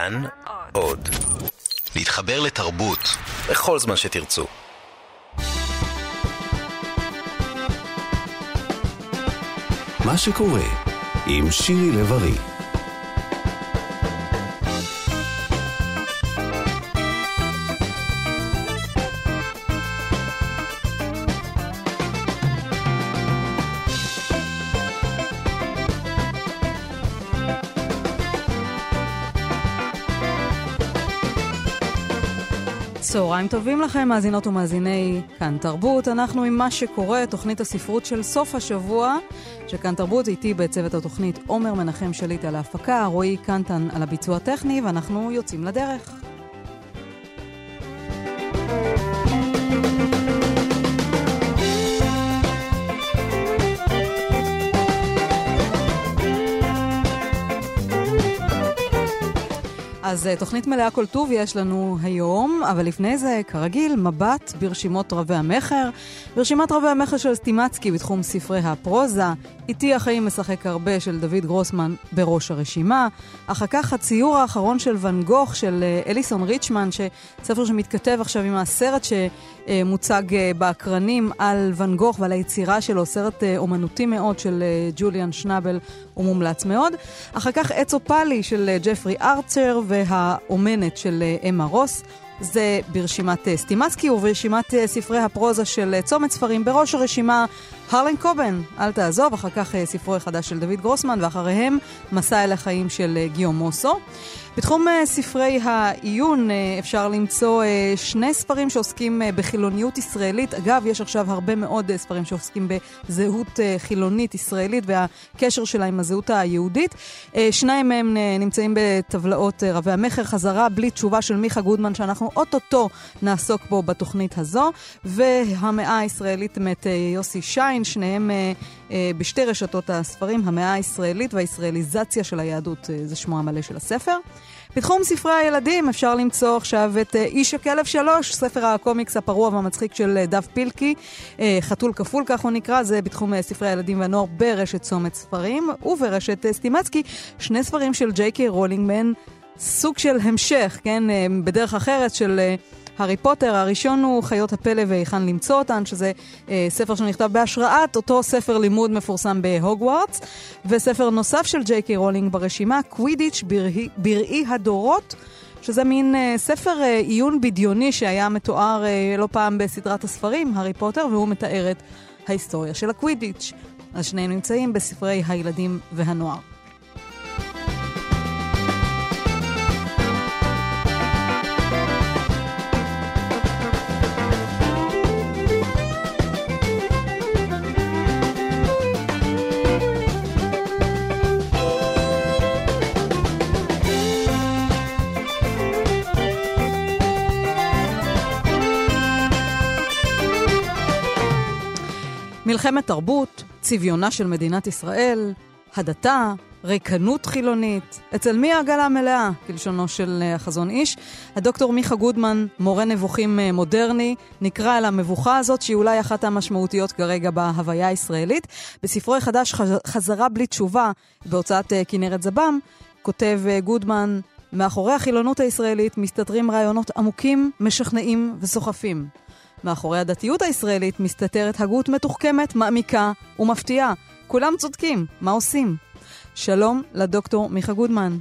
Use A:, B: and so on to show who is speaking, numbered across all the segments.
A: כאן עוד. להתחבר לתרבות בכל זמן שתרצו. מה שקורה עם שירי לב-ארי
B: צהריים טובים לכם, מאזינות ומאזיני כאן תרבות. אנחנו עם מה שקורה, תוכנית הספרות של סוף השבוע, שכאן תרבות איתי בצוות התוכנית עומר מנחם שליט על ההפקה, רועי קנטן על הביצוע הטכני, ואנחנו יוצאים לדרך. אז אה, תוכנית מלאה כל טוב יש לנו היום, אבל לפני זה, כרגיל, מבט ברשימות רבי המכר. ברשימת רבי המכר של סטימצקי בתחום ספרי הפרוזה, איתי החיים משחק הרבה של דוד גרוסמן בראש הרשימה. אחר כך הציור האחרון של ואן גוך של אה, אליסון ריצ'מן, ספר שמתכתב עכשיו עם הסרט שמוצג אה, באקרנים על ואן גוך ועל היצירה שלו, סרט אומנותי מאוד של ג'וליאן שנאבל, הוא מומלץ מאוד. אחר כך עץ אופלי של ג'פרי ארצר. והאומנת של אה, אמה רוס. זה ברשימת אה, סטימצקי וברשימת אה, ספרי הפרוזה של צומת ספרים. בראש הרשימה הרלן קובן, אל תעזוב, אחר כך ספרו החדש של דוד גרוסמן, ואחריהם מסע אל החיים של גיאומוסו. בתחום uh, ספרי העיון אפשר למצוא שני ספרים שעוסקים בחילוניות ישראלית. אגב, יש עכשיו הרבה מאוד ספרים שעוסקים בזהות חילונית ישראלית והקשר שלה עם הזהות היהודית. שניים מהם נמצאים בטבלאות רבי המכר, חזרה בלי תשובה של מיכה גודמן, שאנחנו אוטוטו נעסוק בו בתוכנית הזו, והמאה הישראלית uh, יוסי שיין, שניהם uh, uh, בשתי רשתות הספרים, המאה הישראלית והישראליזציה של היהדות, uh, זה שמו המלא של הספר. בתחום ספרי הילדים אפשר למצוא עכשיו את אה, איש הכלב שלוש, ספר הקומיקס הפרוע והמצחיק של אה, דף פילקי, אה, חתול כפול כך הוא נקרא, זה בתחום ספרי הילדים והנוער ברשת צומת ספרים וברשת סטימצקי, שני ספרים של ג'יי קיי רולינג מן סוג של המשך, כן, בדרך אחרת של... הארי פוטר, הראשון הוא חיות הפלא והיכן למצוא אותן, שזה אה, ספר שנכתב בהשראת אותו ספר לימוד מפורסם בהוגוורטס, וספר נוסף של ג'יי קיי רולינג ברשימה, קווידיץ' בראי, הדורות. שזה מין אה, ספר אה, עיון בדיוני שהיה מתואר אה, לא פעם בסדרת הספרים, הארי פוטר, והוא מתאר את ההיסטוריה של הקווידיץ'. אז שניהם נמצאים בספרי הילדים והנוער. מלחמת תרבות, צביונה של מדינת ישראל, הדתה, ריקנות חילונית. אצל מי העגלה המלאה, כלשונו של אה, החזון איש? הדוקטור מיכה גודמן, מורה נבוכים אה, מודרני, נקרא אל המבוכה הזאת, שהיא אולי אחת המשמעותיות כרגע בהוויה הישראלית. בספרו החדש, חזרה בלי תשובה, בהוצאת אה, כנרת זבם, כותב גודמן, מאחורי החילונות הישראלית מסתתרים רעיונות עמוקים, משכנעים וסוחפים. מאחורי הדתיות הישראלית מסתתרת הגות מתוחכמת, מעמיקה ומפתיעה. כולם צודקים, מה עושים? שלום לדוקטור מיכה גודמן.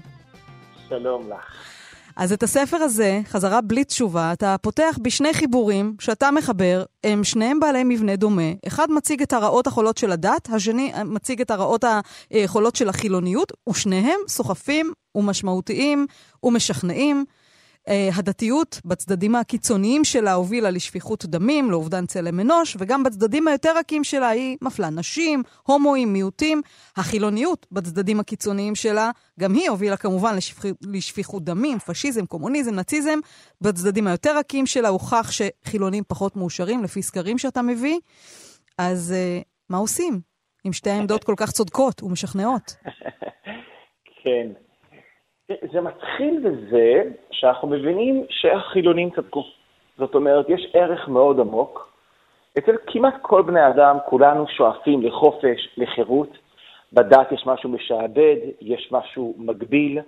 C: שלום לך.
B: אז את הספר הזה, חזרה בלי תשובה, אתה פותח בשני חיבורים שאתה מחבר, הם שניהם בעלי מבנה דומה. אחד מציג את הרעות החולות של הדת, השני מציג את הרעות החולות של החילוניות, ושניהם סוחפים ומשמעותיים ומשכנעים. אה, הדתיות בצדדים הקיצוניים שלה הובילה לשפיכות דמים, לאובדן צלם אנוש, וגם בצדדים היותר רכים שלה היא מפלה נשים, הומואים, מיעוטים. החילוניות בצדדים הקיצוניים שלה, גם היא הובילה כמובן לשפח... לשפיכות דמים, פשיזם, קומוניזם, נאציזם. בצדדים היותר רכים שלה הוכח שחילונים פחות מאושרים, לפי סקרים שאתה מביא. אז uh, מה עושים עם שתי העמדות כל כך צודקות ומשכנעות?
C: כן. זה מתחיל בזה שאנחנו מבינים שהחילונים צדקו. זאת אומרת, יש ערך מאוד עמוק. אצל כמעט כל בני אדם, כולנו שואפים לחופש, לחירות. בדת יש משהו משעבד, יש משהו מגביל,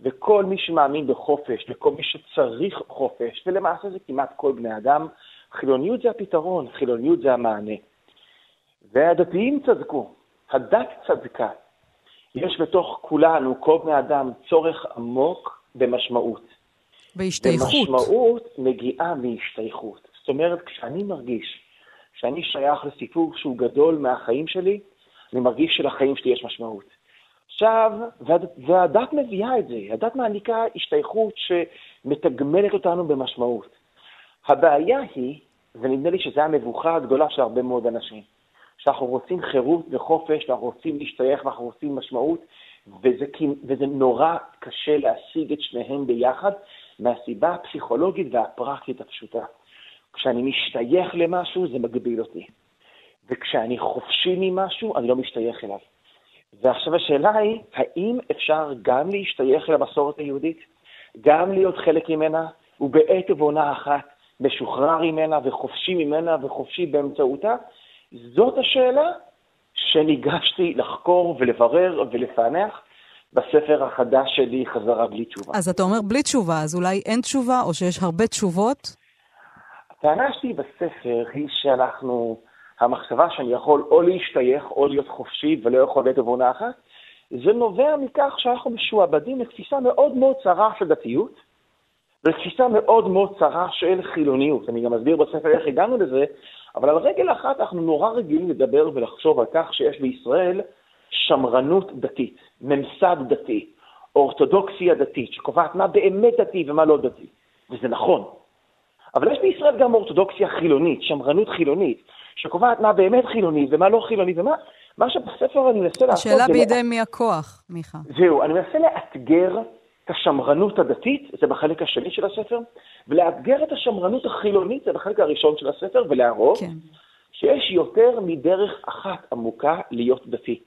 C: וכל מי שמאמין בחופש, וכל מי שצריך חופש, ולמעשה זה כמעט כל בני אדם, חילוניות זה הפתרון, חילוניות זה המענה. והדתיים צדקו, הדת צדקה. יש בתוך כולנו, כל בני אדם, צורך עמוק במשמעות.
B: בהשתייכות.
C: ומשמעות מגיעה מהשתייכות. זאת אומרת, כשאני מרגיש שאני שייך לסיפור שהוא גדול מהחיים שלי, אני מרגיש שלחיים שלי יש משמעות. עכשיו, והדת מביאה את זה, הדת מעניקה השתייכות שמתגמלת אותנו במשמעות. הבעיה היא, ונדמה לי שזו המבוכה הגדולה של הרבה מאוד אנשים, שאנחנו רוצים חירות וחופש, ואנחנו רוצים להשתייך ואנחנו רוצים משמעות, וזה, וזה נורא קשה להשיג את שניהם ביחד, מהסיבה הפסיכולוגית והפרקטית הפשוטה. כשאני משתייך למשהו, זה מגביל אותי. וכשאני חופשי ממשהו, אני לא משתייך אליו. ועכשיו השאלה היא, האם אפשר גם להשתייך למסורת היהודית, גם להיות חלק ממנה, ובעת ובעונה אחת משוחרר ממנה וחופשי ממנה וחופשי באמצעותה? זאת השאלה שניגשתי לחקור ולברר ולפענח בספר החדש שלי, חזרה בלי תשובה.
B: אז אתה אומר בלי תשובה, אז אולי אין תשובה, או שיש הרבה תשובות?
C: הטענה שלי בספר היא שאנחנו, המחשבה שאני יכול או להשתייך או להיות חופשי ולא יכול להיות עוונה אחת, זה נובע מכך שאנחנו משועבדים לתפיסה מאוד מאוד צרה של דתיות, לתפיסה מאוד מאוד צרה של חילוניות. אני גם אסביר בספר איך הגענו לזה, אבל על רגל אחת אנחנו נורא רגילים לדבר ולחשוב על כך שיש בישראל שמרנות דתית, ממסד דתי, אורתודוקסיה דתית, שקובעת מה באמת דתי ומה לא דתי. וזה נכון. אבל יש בישראל גם אורתודוקסיה חילונית, שמרנות חילונית, שקובעת מה באמת חילוני ומה לא חילוני, ומה מה שבספר אני מנסה לעשות...
B: השאלה בידי מי הכוח, מיכה.
C: זהו, אני מנסה לאתגר את השמרנות הדתית, זה בחלק השני של הספר, ולאתגר את השמרנות החילונית, זה בחלק הראשון של הספר, ולהראות כן. שיש יותר מדרך אחת עמוקה להיות דתי.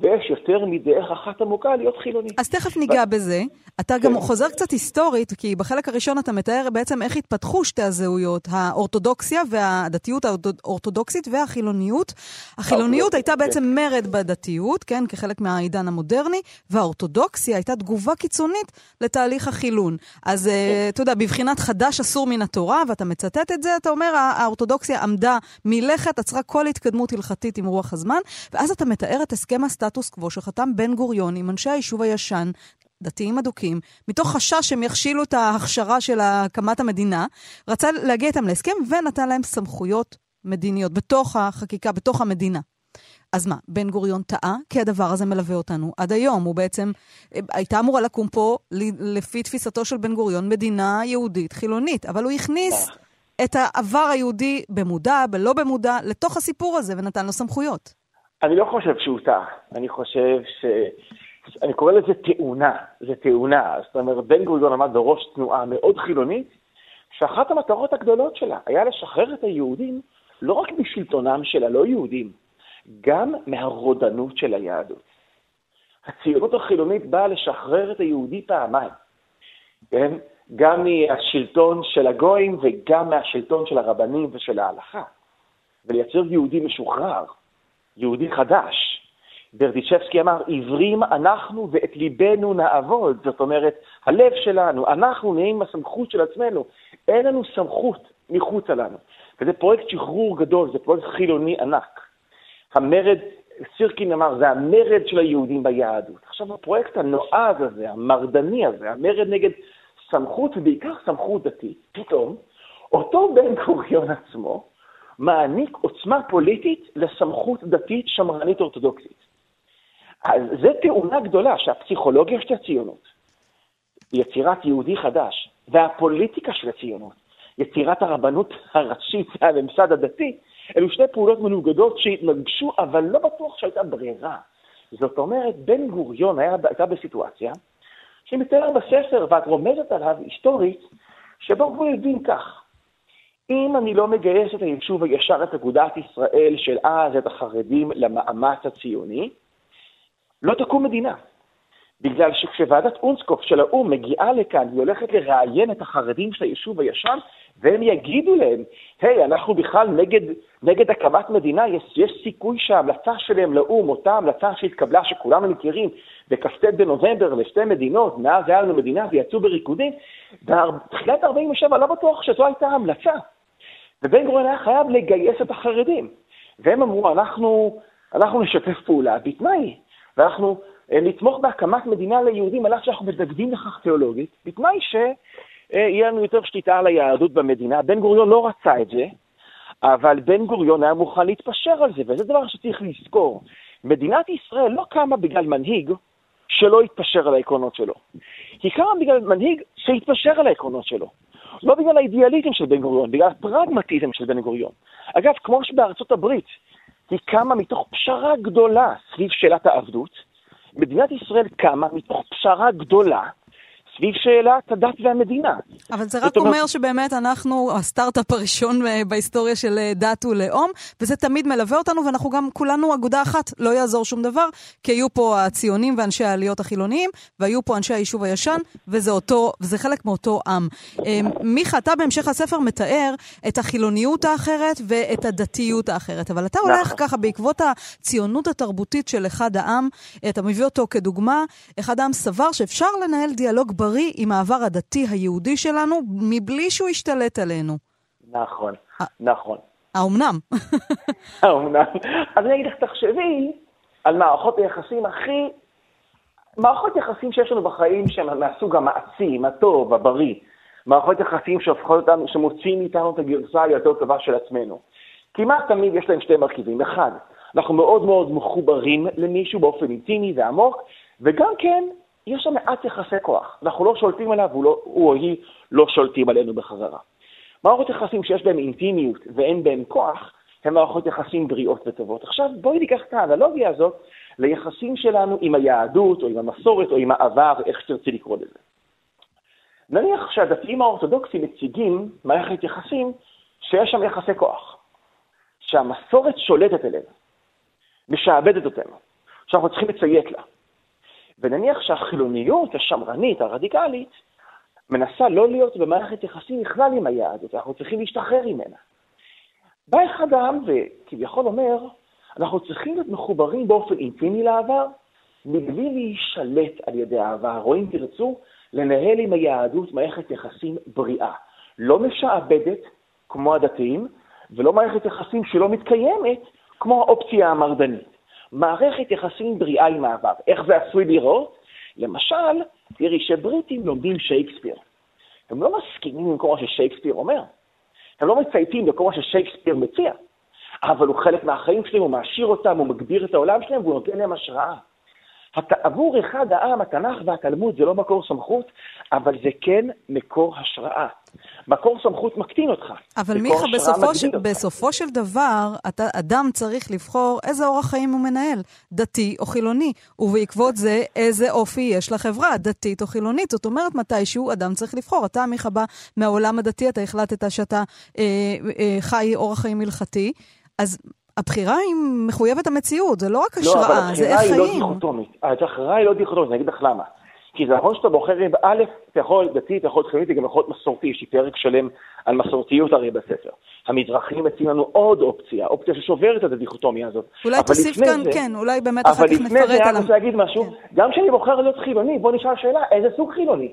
C: ויש יותר מדרך אחת עמוקה להיות חילוני.
B: אז תכף ניגע בזה. אתה גם כן. חוזר קצת היסטורית, כי בחלק הראשון אתה מתאר בעצם איך התפתחו שתי הזהויות, האורתודוקסיה והדתיות האורתודוקסית והחילוניות. החילוניות הייתה בעצם. מרד בדתיות, כן, כחלק מהעידן המודרני, והאורתודוקסיה הייתה תגובה קיצונית לתהליך החילון. אז אה, כן. אתה יודע, בבחינת חדש אסור מן התורה, ואתה מצטט את זה, אתה אומר, האורתודוקסיה עמדה מלכת, עצרה כל התקדמות הלכתית עם רוח הזמן, ואז אתה מתאר את הסכם הסטטוס קוו שחתם בן גוריון עם אנשי היישוב הישן, דתיים אדוקים, מתוך חשש שהם יכשילו את ההכשרה של הקמת המדינה, רצה להגיע איתם להסכם ונתן להם סמכויות מדיניות בתוך החקיקה, בתוך המדינה. אז מה, בן גוריון טעה? כי הדבר הזה מלווה אותנו עד היום. הוא בעצם, הייתה אמורה לקום פה, לפי תפיסתו של בן גוריון, מדינה יהודית חילונית, אבל הוא הכניס את העבר היהודי במודע, בלא במודע, לתוך הסיפור הזה ונתן לו סמכויות.
C: אני לא חושב שהוא טעה, אני חושב ש... אני קורא לזה תאונה, זה תאונה. זאת אומרת, בן גוריון עמד בראש תנועה מאוד חילונית, שאחת המטרות הגדולות שלה היה לשחרר את היהודים לא רק משלטונם של הלא יהודים, גם מהרודנות של היהדות. הציונות החילונית באה לשחרר את היהודי פעמיים, כן? גם מהשלטון של הגויים וגם מהשלטון של הרבנים ושל ההלכה, ולייצר יהודי משוחרר. יהודי חדש. ברדיצ'בסקי אמר, עיוורים אנחנו ואת ליבנו נעבוד. זאת אומרת, הלב שלנו, אנחנו נהיים הסמכות של עצמנו. אין לנו סמכות מחוצה לנו. וזה פרויקט שחרור גדול, זה פרויקט חילוני ענק. המרד, סירקין אמר, זה המרד של היהודים ביהדות. עכשיו, הפרויקט הנועז הזה, המרדני הזה, המרד נגד סמכות, ובעיקר סמכות דתית, פתאום, אותו בן גוריון עצמו, מעניק עוצמה פוליטית לסמכות דתית שמרנית אורתודוקסית. אז זו תאונה גדולה שהפסיכולוגיה של הציונות, יצירת יהודי חדש, והפוליטיקה של הציונות, יצירת הרבנות הראשית והממסד הדתי, אלו שתי פעולות מנוגדות שהתנגשו, אבל לא בטוח שהייתה ברירה. זאת אומרת, בן גוריון היה, הייתה בסיטואציה שמתאר בספר, ואת רומזת עליו היסטורית, שבו הוא הבין כך, אם אני לא מגייס את היישוב הישר, את אגודת ישראל של אז, את החרדים, למאמץ הציוני, לא תקום מדינה. בגלל שכשוועדת אונסקופ של האו"ם מגיעה לכאן, היא הולכת לראיין את החרדים של היישוב הישן, והם יגידו להם, היי, hey, אנחנו בכלל נגד, נגד הקמת מדינה, יש, יש סיכוי שההמלצה שלהם לאו"ם, אותה המלצה שהתקבלה, שכולנו מכירים, בכ"ט בנובמבר לשתי מדינות, מאז היה לנו מדינה ויצאו בריקודים, בתחילת 47' לא בטוח שזו הייתה המלצה. ובן גוריון היה חייב לגייס את החרדים. והם אמרו, אנחנו, אנחנו נשתף פעולה בתנאי, ואנחנו אה, נתמוך בהקמת מדינה ליהודים, על אף שאנחנו מתנגדים לכך תיאולוגית, בתנאי שיהיה לנו יותר שליטה על היהדות במדינה. בן גוריון לא רצה את זה, אבל בן גוריון היה מוכן להתפשר על זה, וזה דבר שצריך לזכור. מדינת ישראל לא קמה בגלל מנהיג שלא התפשר על העקרונות שלו. היא קמה בגלל מנהיג שהתפשר על העקרונות שלו. לא בגלל האידיאליזם של בן גוריון, בגלל הפרגמטיזם של בן גוריון. אגב, כמו שבארצות הברית היא קמה מתוך פשרה גדולה סביב שאלת העבדות, מדינת ישראל קמה מתוך פשרה גדולה סביב שאלת הדת והמדינה.
B: אבל זה רק אומר... אומר שבאמת אנחנו הסטארט-אפ הראשון אה, בהיסטוריה של אה, דת ולאום, וזה תמיד מלווה אותנו, ואנחנו גם כולנו אגודה אחת, לא יעזור שום דבר, כי היו פה הציונים ואנשי העליות החילוניים, והיו פה אנשי היישוב הישן, וזה אותו, וזה חלק מאותו עם. אה, מיכה, אתה בהמשך הספר מתאר את החילוניות האחרת ואת הדתיות האחרת, אבל אתה הולך נכון. ככה בעקבות הציונות התרבותית של אחד העם, אתה מביא אותו כדוגמה, אחד העם סבר שאפשר לנהל דיאלוג בריא עם העבר הדתי היהודי שלנו, מבלי שהוא ישתלט עלינו.
C: נכון, נכון.
B: האומנם?
C: האומנם. אז אני אגיד לך, תחשבי על מערכות היחסים הכי... מערכות יחסים שיש לנו בחיים שהן מהסוג המעצים, הטוב, הבריא. מערכות יחסים שהופכות אותנו, שמוציאים מאיתנו את הגרסה היותר טובה של עצמנו. כמעט תמיד יש להם שתי מרכיבים. אחד, אנחנו מאוד מאוד מחוברים למישהו באופן אינטימי ועמוק, וגם כן, יש שם מעט יחסי כוח. אנחנו לא שולטים עליו, הוא, לא, הוא או היא לא שולטים עלינו בחזרה. מערכות יחסים שיש בהן אינטימיות ואין בהן כוח, הן מערכות יחסים בריאות וטובות. עכשיו בואי ניקח את האנלוגיה הזאת ליחסים שלנו עם היהדות, או עם המסורת, או עם העבר, איך שתרצי לקרוא לזה. נניח שהדתיים האורתודוקסים מציגים מערכת יחסים שיש שם יחסי כוח, שהמסורת שולטת עלינו, משעבדת אותנו, שאנחנו צריכים לציית לה. ונניח שהחילוניות השמרנית, הרדיקלית, מנסה לא להיות במערכת יחסים בכלל עם היהדות, אנחנו צריכים להשתחרר ממנה. בא אחד העם וכביכול אומר, אנחנו צריכים להיות מחוברים באופן אינטימי לעבר, מבלי להישלט על ידי העבר, או אם תרצו, לנהל עם היהדות מערכת יחסים בריאה. לא משעבדת, כמו הדתיים, ולא מערכת יחסים שלא מתקיימת, כמו האופציה המרדנית. מערכת יחסים בריאה עם העבר. איך זה עשוי לראות? למשל, תראי שבריטים לומדים שייקספיר. הם לא מסכימים עם כל מה ששייקספיר אומר. הם לא מצייתים לכל מה ששייקספיר מציע. אבל הוא חלק מהחיים שלהם, הוא מעשיר אותם, הוא מגביר את העולם שלהם והוא נותן להם השראה. עבור אחד העם, התנ"ך והתלמוד זה לא מקור סמכות, אבל זה כן מקור השראה. מקור סמכות מקטין אותך.
B: אבל מיכה, בסופו, ש... בסופו של דבר, אתה, אדם צריך לבחור איזה אורח חיים הוא מנהל, דתי או חילוני, ובעקבות זה, איזה אופי יש לחברה, דתית או חילונית. זאת אומרת, מתישהו אדם צריך לבחור. אתה, מיכה, בא מהעולם הדתי, אתה החלטת שאתה אה, אה, חי אורח חיים הלכתי, אז הבחירה היא מחויבת המציאות, זה לא רק השראה, לא, זה איך חיים.
C: לא, אבל הבחירה היא לא דיכוטומית. הבחירה היא לא דיכוטומית, אני אגיד לך למה. כי זה נכון שאתה בוחר, א', אתה יכול דתי, אתה יכול חילוני, אתה גם יכול מסורתי, יש לי פרק שלם על מסורתיות הרי בספר. המזרחים מציעים לנו עוד אופציה, אופציה ששוברת את הדיכוטומיה הזאת.
B: אולי תוסיף כאן, זה, כן, אולי באמת אחר כך נפרט
C: עליו. אבל לפני זה אני רוצה להגיד משהו, כן. גם כשאני בוחר להיות חילוני, בוא נשאל שאלה, איזה סוג חילוני?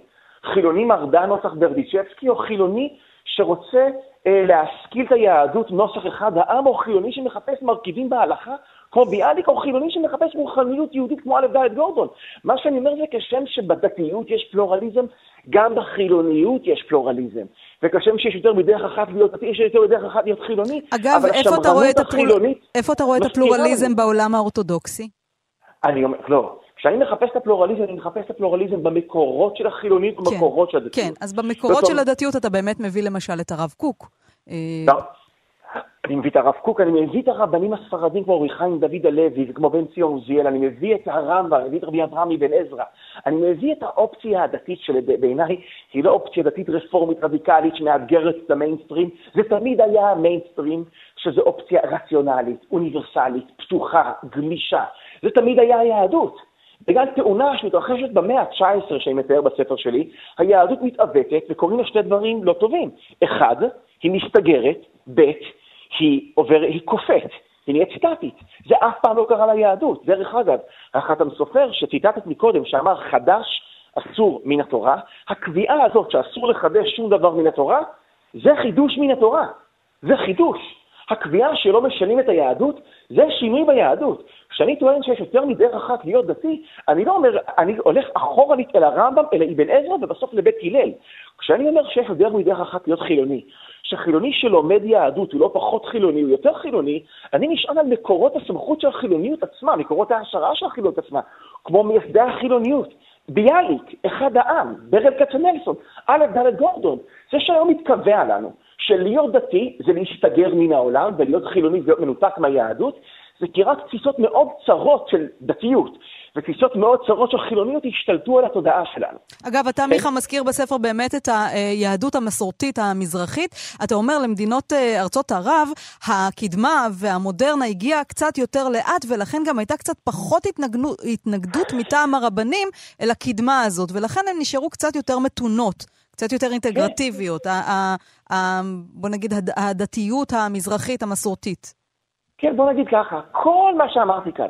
C: חילוני מרדן נוסח ברדיצ'בסקי, או חילוני שרוצה להשכיל את היהדות נוסח אחד העם, או חילוני שמחפש מרכיבים בהלכה, כמו ביאליק, או חילוני שמחפש רוחניות יהודית כמו א' ד' גורדון. מה שאני אומר זה כשם שבדתיות יש פלורליזם, גם בחילוניות יש פלורליזם. וכשם שיש יותר מדרך אחת להיות דתי, יש יותר מדרך אחת להיות חילוני.
B: אגב, איפה אתה רואה את, הפלור... איפה אתה רואה את הפלורליזם בעולם האורתודוקסי?
C: אני אומר, לא. כשאני מחפש את הפלורליזם, אני מחפש את הפלורליזם במקורות של החילונית כן, ובמקורות של הדתיות.
B: כן, אז במקורות של הדתיות אתה באמת מביא למשל את הרב קוק.
C: אה, לא. אני מביא את הרב קוק, אני מביא את הרבנים הספרדים כמו רבי חיים דוד הלוי וכמו בן ציון עוזיאל, אני מביא את הרמב"ם, אני מביא את רבי אברהם מבן עזרא, אני מביא את האופציה הדתית שבעיניי היא לא אופציה דתית רפורמית רדיקלית שמאתגרת את המיינסטרים, זה תמיד היה המיינסטרים, שזו אופציה רציונלית, אוניברסלית, פתוחה, גמישה, זה תמיד היה היהדות. בגלל תאונה שמתרחשת במאה ה-19, שאני מתאר בספר שלי, היהדות מתעוותת וקורים לה שני דברים לא טובים. אחד, היא מסתגרת, ב', היא עוברת, היא קופאת, היא נהיית סטטית. זה אף פעם לא קרה ליהדות. דרך אגב, החתם סופר שציטטת מקודם, שאמר חדש אסור מן התורה, הקביעה הזאת שאסור לחדש שום דבר מן התורה, זה חידוש מן התורה. זה חידוש. הקביעה שלא משנים את היהדות, זה שינוי ביהדות. כשאני טוען שיש יותר מדרך אחת להיות דתי, אני לא אומר, אני הולך אחורנית אל הרמב"ם, אל אבן עזרא ובסוף לבית הלל. כשאני אומר שיש יותר מדרך אחת להיות חילוני, שחילוני שלומד יהדות הוא לא פחות חילוני, הוא יותר חילוני, אני נשען על מקורות הסמכות של החילוניות עצמה, מקורות ההשערה של החילוניות עצמה, כמו מייסדי החילוניות. ביאליק, אחד העם, ברל כצנלסון, א' ד' גורדון, זה שהיום מתקבע לנו. שלהיות דתי זה להסתגר מן העולם ולהיות חילוני ולהיות מנותק מהיהדות, זה כי רק תפיסות מאוד צרות של דתיות ותפיסות מאוד צרות של חילוניות השתלטו על התודעה שלנו.
B: אגב, אתה, כן? מיכה, מזכיר בספר באמת את היהדות המסורתית המזרחית. אתה אומר, למדינות אה, ארצות ערב, הקדמה והמודרנה הגיעה קצת יותר לאט, ולכן גם הייתה קצת פחות התנגדות, התנגדות מטעם הרבנים אל הקדמה הזאת, ולכן הן נשארו קצת יותר מתונות. קצת יותר אינטגרטיביות, כן. בוא נגיד הדתיות המזרחית המסורתית.
C: כן, בוא נגיד ככה, כל מה שאמרתי כאן,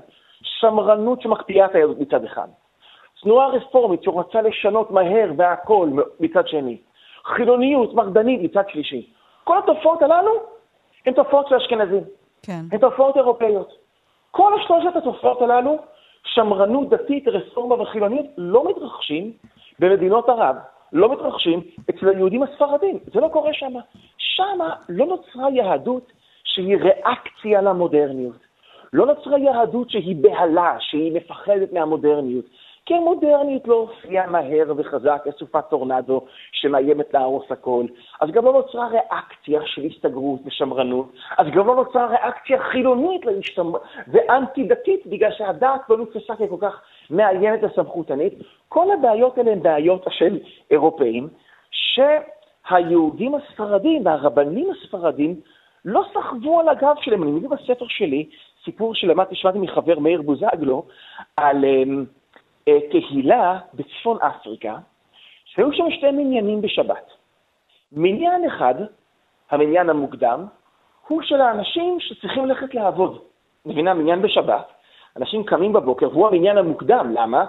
C: שמרנות שמקפיאה את היהדות מצד אחד, תנועה רפורמית שרוצה לשנות מהר והכל מצד שני, חילוניות מרדנית מצד שלישי, כל התופעות הללו הן תופעות של אשכנזים. כן. הן תופעות אירופאיות. כל השלושת התופעות הללו, שמרנות דתית, רפורמה וחילוניות, לא מתרחשים במדינות ערב. לא מתרחשים אצל היהודים הספרדים, זה לא קורה שם. שם לא נוצרה יהדות שהיא ריאקציה למודרניות. לא נוצרה יהדות שהיא בהלה, שהיא מפחדת מהמודרניות. כי המודרניות לא הופיעה מהר וחזק כסופת טורנדו שמאיימת להרוס הכל. אז גם לא נוצרה ריאקציה של הסתגרות ושמרנות, אז גם לא נוצרה ריאקציה חילונית להשתמ... ואנטי-דתית, בגלל שהדת לא נתפסה ככל כך מאיימת וסמכותנית. כל הבעיות האלה הן בעיות של אירופאים, שהיהודים הספרדים והרבנים הספרדים לא סחבו על הגב שלהם. אני מביא בספר שלי סיפור שלמדתי, שמעתי מחבר מאיר בוזגלו, על... אמ, אה, קהילה בצפון אפריקה, שהיו שם שתי מניינים בשבת. מניין אחד, המניין המוקדם, הוא של האנשים שצריכים ללכת לעבוד. מבינה, מניין בשבת, אנשים קמים בבוקר, והוא המניין המוקדם, למה?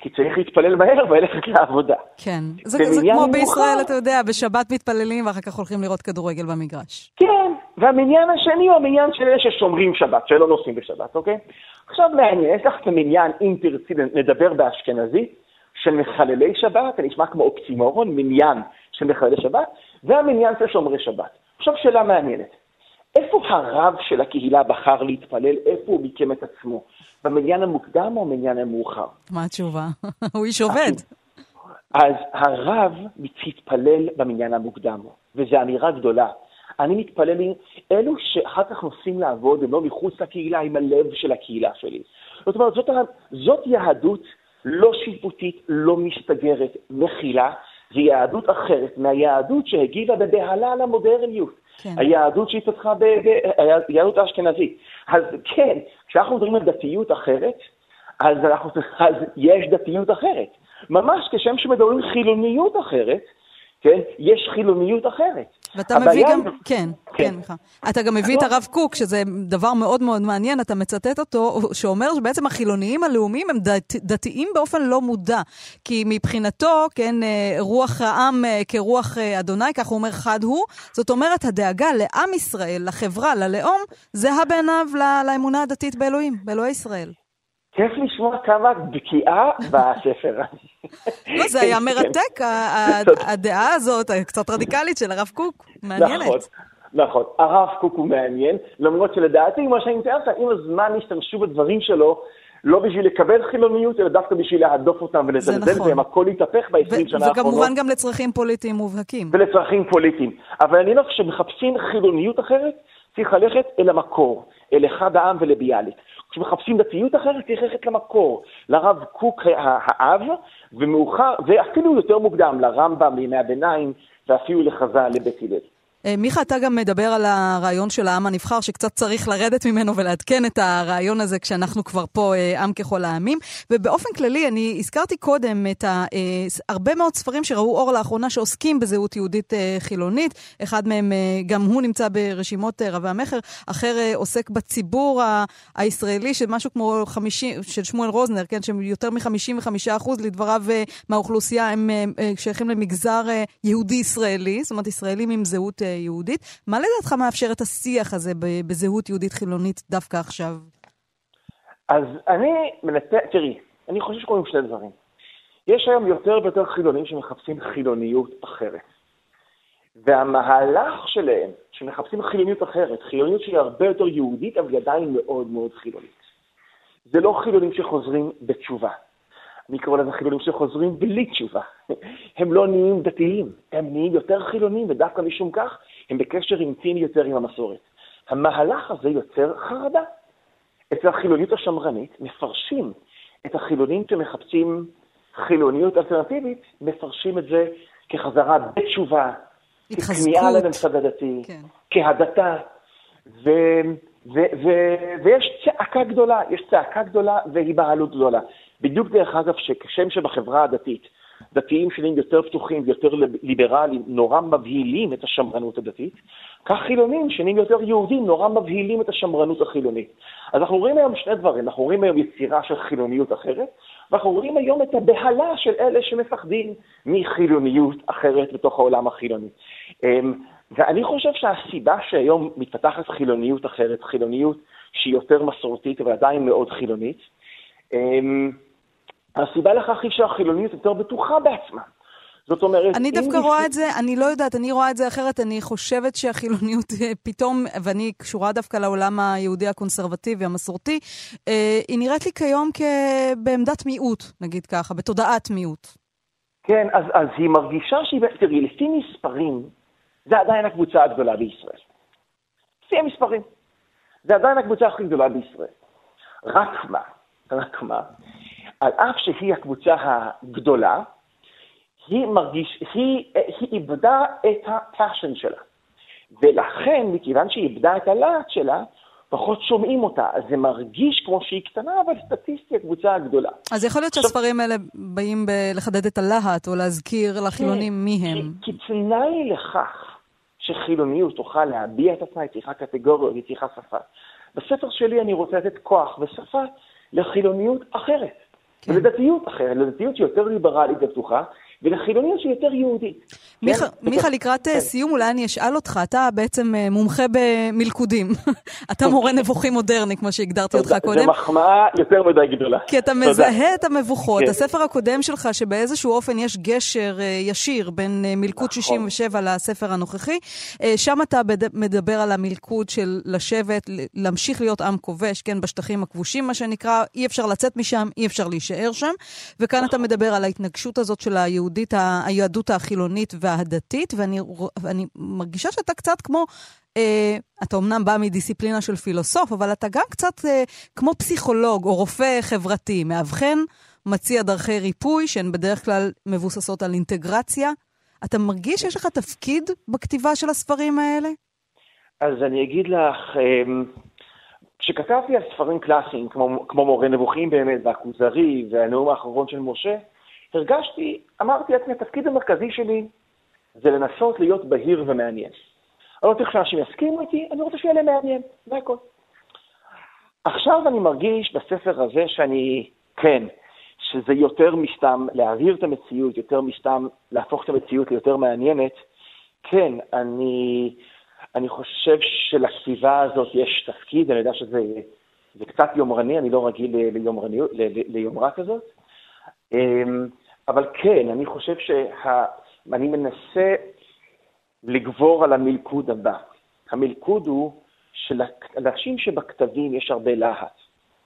C: כי צריך להתפלל מהר וללכת לעבודה.
B: כן, זה, זה כמו מוכר, בישראל, אתה יודע, בשבת מתפללים ואחר כך הולכים לראות כדורגל במגרש.
C: כן, והמניין השני הוא המניין של אלה ששומרים שבת, שלא נוסעים בשבת, אוקיי? עכשיו מעניין, יש לך את המניין, אם תרצי נדבר באשכנזי, של מחללי שבת, זה נשמע כמו אוקסימורון, מניין של מחללי שבת, והמניין של שומרי שבת. עכשיו שאלה מעניינת. איפה הרב של הקהילה בחר להתפלל? איפה הוא מיקם את עצמו? במניין המוקדם או במניין המאוחר?
B: מה התשובה? הוא איש עובד.
C: אז הרב מתפלל במניין המוקדם, וזו אמירה גדולה. אני מתפלל עם אלו שאחר כך נוסעים לעבוד, הם לא מחוץ לקהילה, עם הלב של הקהילה שלי. זאת אומרת, זאת, זאת יהדות לא שיפוטית, לא מסתגרת, מכילה, זו יהדות אחרת מהיהדות שהגיבה בבהלה למודרניות. כן. היהדות שהתפתחה ביהדות האשכנזית. אז כן, כשאנחנו מדברים על דתיות אחרת, אז, אנחנו, אז יש דתיות אחרת. ממש כשם שמדברים חילוניות אחרת, כן, יש חילוניות אחרת.
B: ואתה מביא גם, כן, כן, כן, מיכה. אתה גם מביא את הרב קוק, שזה דבר מאוד מאוד מעניין, אתה מצטט אותו, שאומר שבעצם החילוניים הלאומיים הם דת, דתיים באופן לא מודע. כי מבחינתו, כן, אה, רוח העם אה, כרוח אה, אדוני, כך הוא אומר חד הוא, זאת אומרת, הדאגה לעם ישראל, לחברה, ללאום, זהה בעיניו לאמונה הדתית באלוהים, באלוהי ישראל.
C: כיף לשמוע כמה בקיאה בספר
B: לא, זה היה מרתק, הדעה הזאת, הקצת רדיקלית של הרב קוק, מעניינת.
C: נכון, נכון, הרב קוק הוא מעניין, למרות שלדעתי, מה שאני מתאר לך, עם הזמן השתמשו בדברים שלו, לא בשביל לקבל חילוניות, אלא דווקא בשביל להדוף אותם ולזלזל נכון. בהם, הכל התהפך ב-20 שנה האחרונות.
B: וכמובן גם לצרכים פוליטיים מובהקים.
C: ולצרכים פוליטיים. אבל אני לא חושב שמחפשים חילוניות אחרת, צריך ללכת אל המקור, אל אחד העם ולביאליק. כשמחפשים דתיות אחרת, צריך ללכת למקור, לרב קוק האב, ומאוחר, ואפילו יותר מוקדם, לרמב"ם בימי הביניים, ואפילו לחז"ל לבית הלל.
B: אה, מיכה, אתה גם מדבר על הרעיון של העם הנבחר, שקצת צריך לרדת ממנו ולעדכן את הרעיון הזה כשאנחנו כבר פה אה, עם ככל העמים. ובאופן כללי, אני הזכרתי קודם את אה, הרבה מאוד ספרים שראו אור לאחרונה שעוסקים בזהות יהודית חילונית. אחד מהם, גם הוא נמצא ברשימות רבי המכר, אחר עוסק בציבור הישראלי, של משהו כמו 50, של שמואל רוזנר, כן, שיותר מ-55% לדבריו מהאוכלוסייה הם שייכים למגזר יהודי-ישראלי, זאת אומרת, ישראלים עם זהות יהודית. מה לדעתך מאפשר את השיח הזה בזהות יהודית חילונית דווקא עכשיו?
C: אז אני מנסה, תראי, אני חושב שקוראים שני דברים. יש היום יותר ויותר חילונים שמחפשים חילוניות אחרת. והמהלך שלהם, שמחפשים חילוניות אחרת, חילוניות שהיא הרבה יותר יהודית, אבל היא עדיין מאוד מאוד חילונית. זה לא חילונים שחוזרים בתשובה. אני קורא לזה חילונים שחוזרים בלי תשובה. הם לא נהיים דתיים, הם נהיים יותר חילונים, ודווקא משום כך הם בקשר אינטימי יותר עם המסורת. המהלך הזה יוצר חרדה. אצל החילוניות השמרנית מפרשים את החילונים שמחפשים חילוניות אלטרנטיבית, מפרשים את זה כחזרה בתשובה, ככניעה לממסד הדתי, כן. כהדתה, ו, ו, ו, ויש צעקה גדולה, יש צעקה גדולה והיבהלות גדולה. בדיוק דרך אגב, שכשם שבחברה הדתית, דתיים שנהיים יותר פתוחים ויותר ליברליים, נורא מבהילים את השמרנות הדתית, כך חילונים שנהיים יותר יהודים, נורא מבהילים את השמרנות החילונית. אז אנחנו רואים היום שני דברים, אנחנו רואים היום יצירה של חילוניות אחרת, ואנחנו רואים היום את הבהלה של אלה שמפחדים מחילוניות אחרת בתוך העולם החילוני. אמ, ואני חושב שהסיבה שהיום מתפתחת חילוניות אחרת, חילוניות שהיא יותר מסורתית אבל עדיין מאוד חילונית, אמ, הסיבה לכך היא שהחילוניות יותר בטוחה בעצמה. זאת אומרת...
B: אני דווקא רואה לפני... את זה, אני לא יודעת, אני רואה את זה אחרת. אני חושבת שהחילוניות אה, פתאום, ואני קשורה דווקא לעולם היהודי הקונסרבטיבי, המסורתי, אה, היא נראית לי כיום בעמדת מיעוט, נגיד ככה, בתודעת מיעוט.
C: כן, אז, אז היא מרגישה שהיא... תראי, לפי מספרים, זה עדיין הקבוצה הגדולה בישראל. לפי המספרים. זה עדיין הקבוצה הכי גדולה בישראל. רק מה, רק מה, על אף שהיא הקבוצה הגדולה, היא, מרגיש, היא, היא איבדה את הפאשן שלה. ולכן, מכיוון שהיא איבדה את הלהט שלה, פחות שומעים אותה. אז זה מרגיש כמו שהיא קטנה, אבל סטטיסטי הקבוצה הגדולה.
B: אז יכול להיות שהספרים האלה באים ב- לחדד את הלהט, או להזכיר לחילונים כן, מי הם.
C: כי, כי תנאי לכך שחילוניות תוכל להביע את עצמה, היא צריכה קטגוריות, היא צריכה שפה. בספר שלי אני רוצה לתת כוח ושפה לחילוניות אחרת. כן. ולדתיות אחרת, לדתיות שהיא יותר ליברלית ופתוחה, ולחילוניות שהיא יותר יהודית.
B: מיכה, כן? מיכה לקראת כן. סיום, אולי אני אשאל אותך, אתה בעצם אה, מומחה במלכודים. אתה מורה נבוכים מודרני, כמו שהגדרתי אותך קודם.
C: זו מחמאה יותר מדי גדולה.
B: כי אתה מזהה את המבוכות. כן. הספר הקודם שלך, שבאיזשהו אופן יש גשר אה, ישיר בין אה, מלכוד 67 נכון. לספר הנוכחי, שם אתה מדבר על המלכוד של לשבת, להמשיך להיות עם כובש, כן, בשטחים הכבושים, מה שנקרא, אי אפשר לצאת משם, אי אפשר להישאר שם. וכאן אתה מדבר על ההתנגשות הזאת של היהודית, היהדות החילונית והדתית, ואני מרגישה שאתה קצת כמו, אה, אתה אמנם בא מדיסציפלינה של פילוסוף, אבל אתה גם קצת אה, כמו פסיכולוג או רופא חברתי, מאבחן, מציע דרכי ריפוי שהן בדרך כלל מבוססות על אינטגרציה. אתה מרגיש שיש לך תפקיד בכתיבה של הספרים האלה?
C: אז אני אגיד לך, אמ, כשכתבתי על ספרים קלאסיים, כמו, כמו מורה נבוכים באמת, והכוזרי, והנאום האחרון של משה, הרגשתי, אמרתי לעצמי, התפקיד המרכזי שלי זה לנסות להיות בהיר ומעניין. אני לא צריך שאנשים יסכימו איתי, אני רוצה שיהיה להם מעניין, זה הכל. עכשיו אני מרגיש בספר הזה שאני, כן, שזה יותר מסתם להעביר את המציאות, יותר מסתם להפוך את המציאות ליותר מעניינת. כן, אני, אני חושב שלסביבה הזאת יש תפקיד, אני יודע שזה זה קצת יומרני, אני לא רגיל ליומרה כזאת. אבל כן, אני חושב שאני מנסה לגבור על המלכוד הבא. המלכוד הוא שלאנשים שבכתבים יש הרבה להט.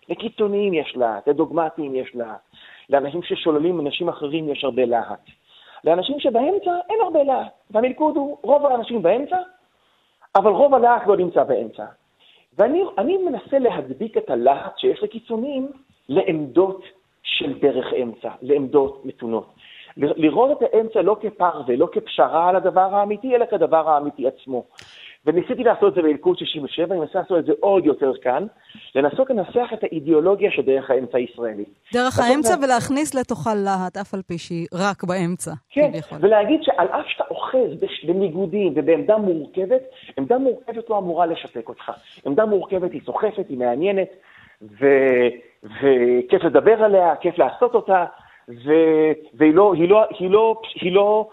C: לקיצוניים יש להט, לדוגמטיים יש להט, לאנשים ששוללים אנשים אחרים יש הרבה להט. לאנשים שבאמצע אין הרבה להט, והמלכוד הוא רוב האנשים באמצע, אבל רוב הלהט לא נמצא באמצע. ואני מנסה להדביק את הלהט שיש לקיצוניים לעמדות של דרך אמצע, לעמדות מתונות. לראות את האמצע לא כפר ולא כפשרה על הדבר האמיתי, אלא כדבר האמיתי עצמו. וניסיתי לעשות את זה באלקוט 67, אני מנסה לעשות את זה עוד יותר כאן, לנסות לנסח את האידיאולוגיה של דרך האמצע הישראלי.
B: דרך האמצע לה... ולהכניס לתוכה להט, אף על פי שהיא רק באמצע.
C: כן, ולהגיד שעל אף שאתה אוחז בניגודים ובעמדה מורכבת, עמדה מורכבת לא אמורה לשתק אותך. עמדה מורכבת היא סוחפת, היא מעניינת. וכיף לדבר עליה, כיף לעשות אותה, ו... והיא לא, היא לא, היא לא, היא לא,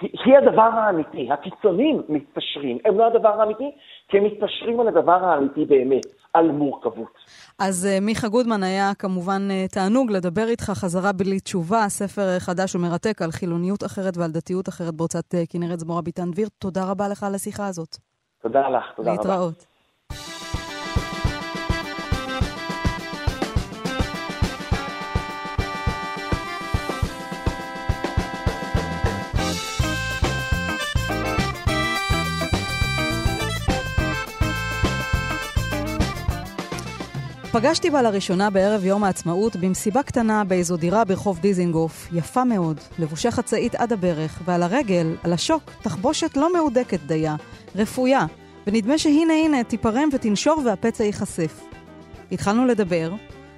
C: היא הדבר האמיתי. הקיצונים מתפשרים, הם לא הדבר האמיתי, כי הם מתפשרים על הדבר האמיתי באמת, על מורכבות.
B: אז uh, מיכה גודמן היה כמובן uh, תענוג לדבר איתך חזרה בלי תשובה, ספר חדש ומרתק על חילוניות אחרת ועל דתיות אחרת בהוצאת כנרת זמורה ביטן דביר. תודה רבה לך על השיחה הזאת.
C: תודה לך, תודה
B: להתראות. רבה. להתראות. פגשתי בה לראשונה בערב יום העצמאות במסיבה קטנה באיזו דירה ברחוב דיזינגוף, יפה מאוד, לבושה חצאית עד הברך, ועל הרגל, על השוק, תחבושת לא מהודקת דייה, רפויה, ונדמה שהנה הנה תיפרם ותנשור והפצע ייחשף. התחלנו לדבר,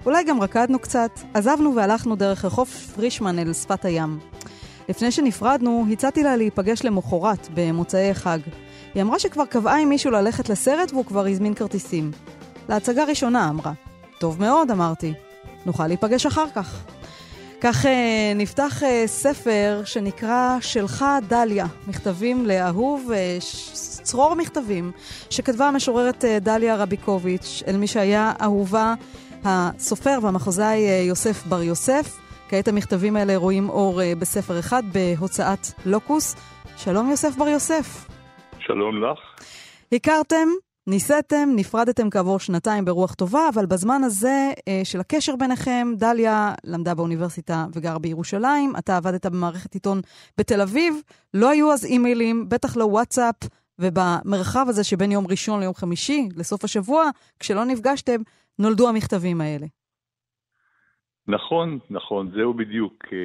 B: אולי גם רקדנו קצת, עזבנו והלכנו דרך רחוב פרישמן אל שפת הים. לפני שנפרדנו, הצעתי לה להיפגש למחרת, במוצאי חג. היא אמרה שכבר קבעה עם מישהו ללכת לסרט והוא כבר הזמין כרטיסים. להצגה ראשונה, אמרה. טוב מאוד, אמרתי. נוכל להיפגש אחר כך. כך אה, נפתח אה, ספר שנקרא שלך דליה, מכתבים לאהוב, אה, צרור מכתבים, שכתבה המשוררת דליה רביקוביץ', אל מי שהיה אהובה הסופר והמחוזאי אה, יוסף בר יוסף. כעת המכתבים האלה רואים אור בספר אחד בהוצאת לוקוס. שלום יוסף בר יוסף.
D: שלום לך.
B: הכרתם ניסיתם, נפרדתם כעבור שנתיים ברוח טובה, אבל בזמן הזה אה, של הקשר ביניכם, דליה למדה באוניברסיטה וגרה בירושלים, אתה עבדת במערכת עיתון בתל אביב, לא היו אז אימיילים, בטח לא וואטסאפ, ובמרחב הזה שבין יום ראשון ליום חמישי, לסוף השבוע, כשלא נפגשתם, נולדו המכתבים האלה.
D: נכון, נכון, זהו בדיוק. אה,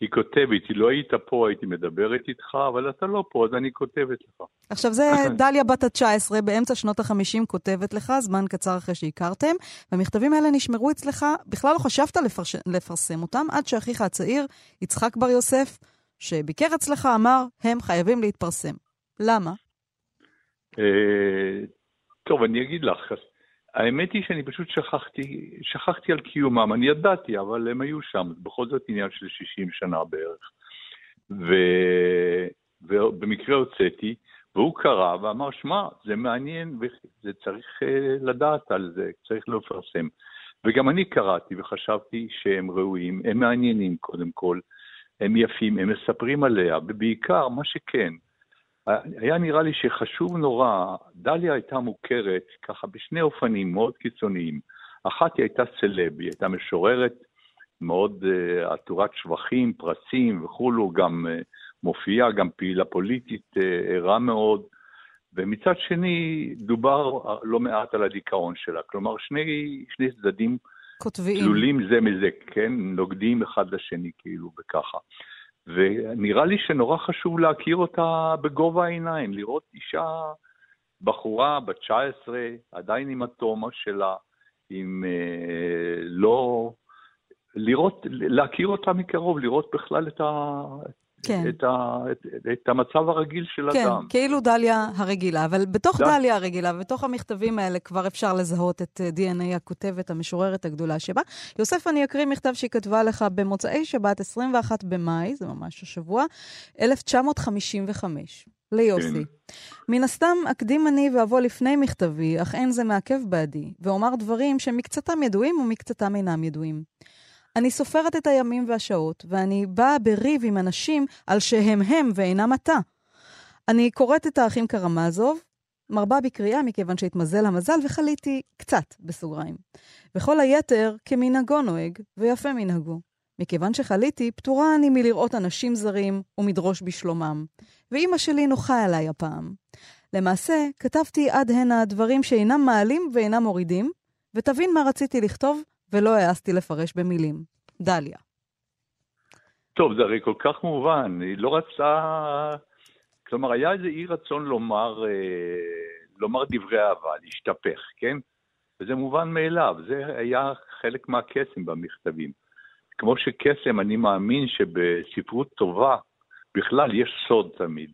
D: היא כותבת, היא לא היית פה, הייתי מדברת איתך, אבל אתה לא פה, אז אני כותבת לך.
B: עכשיו, זה דליה בת ה-19, באמצע שנות ה-50 כותבת לך, זמן קצר אחרי שהכרתם, והמכתבים האלה נשמרו אצלך, בכלל לא חשבת לפרש... לפרסם אותם, עד שאחיך הצעיר, יצחק בר יוסף, שביקר אצלך, אמר, הם חייבים להתפרסם. למה?
D: אה, טוב, אני אגיד לך, האמת היא שאני פשוט שכחתי, שכחתי על קיומם, אני ידעתי, אבל הם היו שם, בכל זאת עניין של 60 שנה בערך. ו... ובמקרה הוצאתי, והוא קרא ואמר, שמע, זה מעניין, וזה צריך uh, לדעת על זה, צריך לפרסם. וגם אני קראתי וחשבתי שהם ראויים, הם מעניינים קודם כל, הם יפים, הם מספרים עליה, ובעיקר, מה שכן, היה נראה לי שחשוב נורא, דליה הייתה מוכרת ככה בשני אופנים מאוד קיצוניים. אחת היא הייתה סלב, היא הייתה משוררת מאוד uh, עטורת שבחים, פרסים וכולו, גם uh, מופיעה, גם פעילה פוליטית uh, ערה מאוד. ומצד שני, דובר לא מעט על הדיכאון שלה. כלומר, שני, שני צדדים
B: כותביים.
D: תלולים זה מזה, כן? נוגדים אחד לשני, כאילו, וככה. ונראה לי שנורא חשוב להכיר אותה בגובה העיניים, לראות אישה, בחורה בת 19, עדיין עם התומה שלה, עם אה, לא... לראות, להכיר אותה מקרוב, לראות בכלל את, ה, כן. את, ה, את, את המצב הרגיל של
B: כן,
D: אדם.
B: כן, כאילו דליה הרגילה, אבל בתוך ד... דליה הרגילה, בתוך המכתבים האלה כבר אפשר לזהות את אה, הכותבת, המשוררת הגדולה שבה. יוסף, אני אקריא מכתב שהיא כתבה לך במוצאי שבת, 21 במאי, זה ממש השבוע, 1955. ליוסי. כן. מן הסתם אקדים אני ואבוא לפני מכתבי, אך אין זה מעכב בעדי, ואומר דברים שמקצתם ידועים ומקצתם אינם ידועים. אני סופרת את הימים והשעות, ואני באה בריב עם אנשים על שהם הם ואינם אתה. אני קוראת את האחים קרמזוב, מרבה בקריאה מכיוון שהתמזל המזל וחליתי קצת, בסוגריים. וכל היתר כמנהגו נוהג, ויפה מנהגו. מכיוון שחליתי, פטורה אני מלראות אנשים זרים ומדרוש בשלומם. ואימא שלי נוחה עליי הפעם. למעשה, כתבתי עד הנה דברים שאינם מעלים ואינם מורידים, ותבין מה רציתי לכתוב ולא העזתי לפרש במילים. דליה.
D: טוב, זה הרי כל כך מובן, היא לא רצה... כלומר, היה איזה אי רצון לומר, אה, לומר דברי אהבה, להשתפך, כן? וזה מובן מאליו, זה היה חלק מהקסם במכתבים. כמו שקסם, אני מאמין שבספרות טובה, בכלל יש סוד תמיד.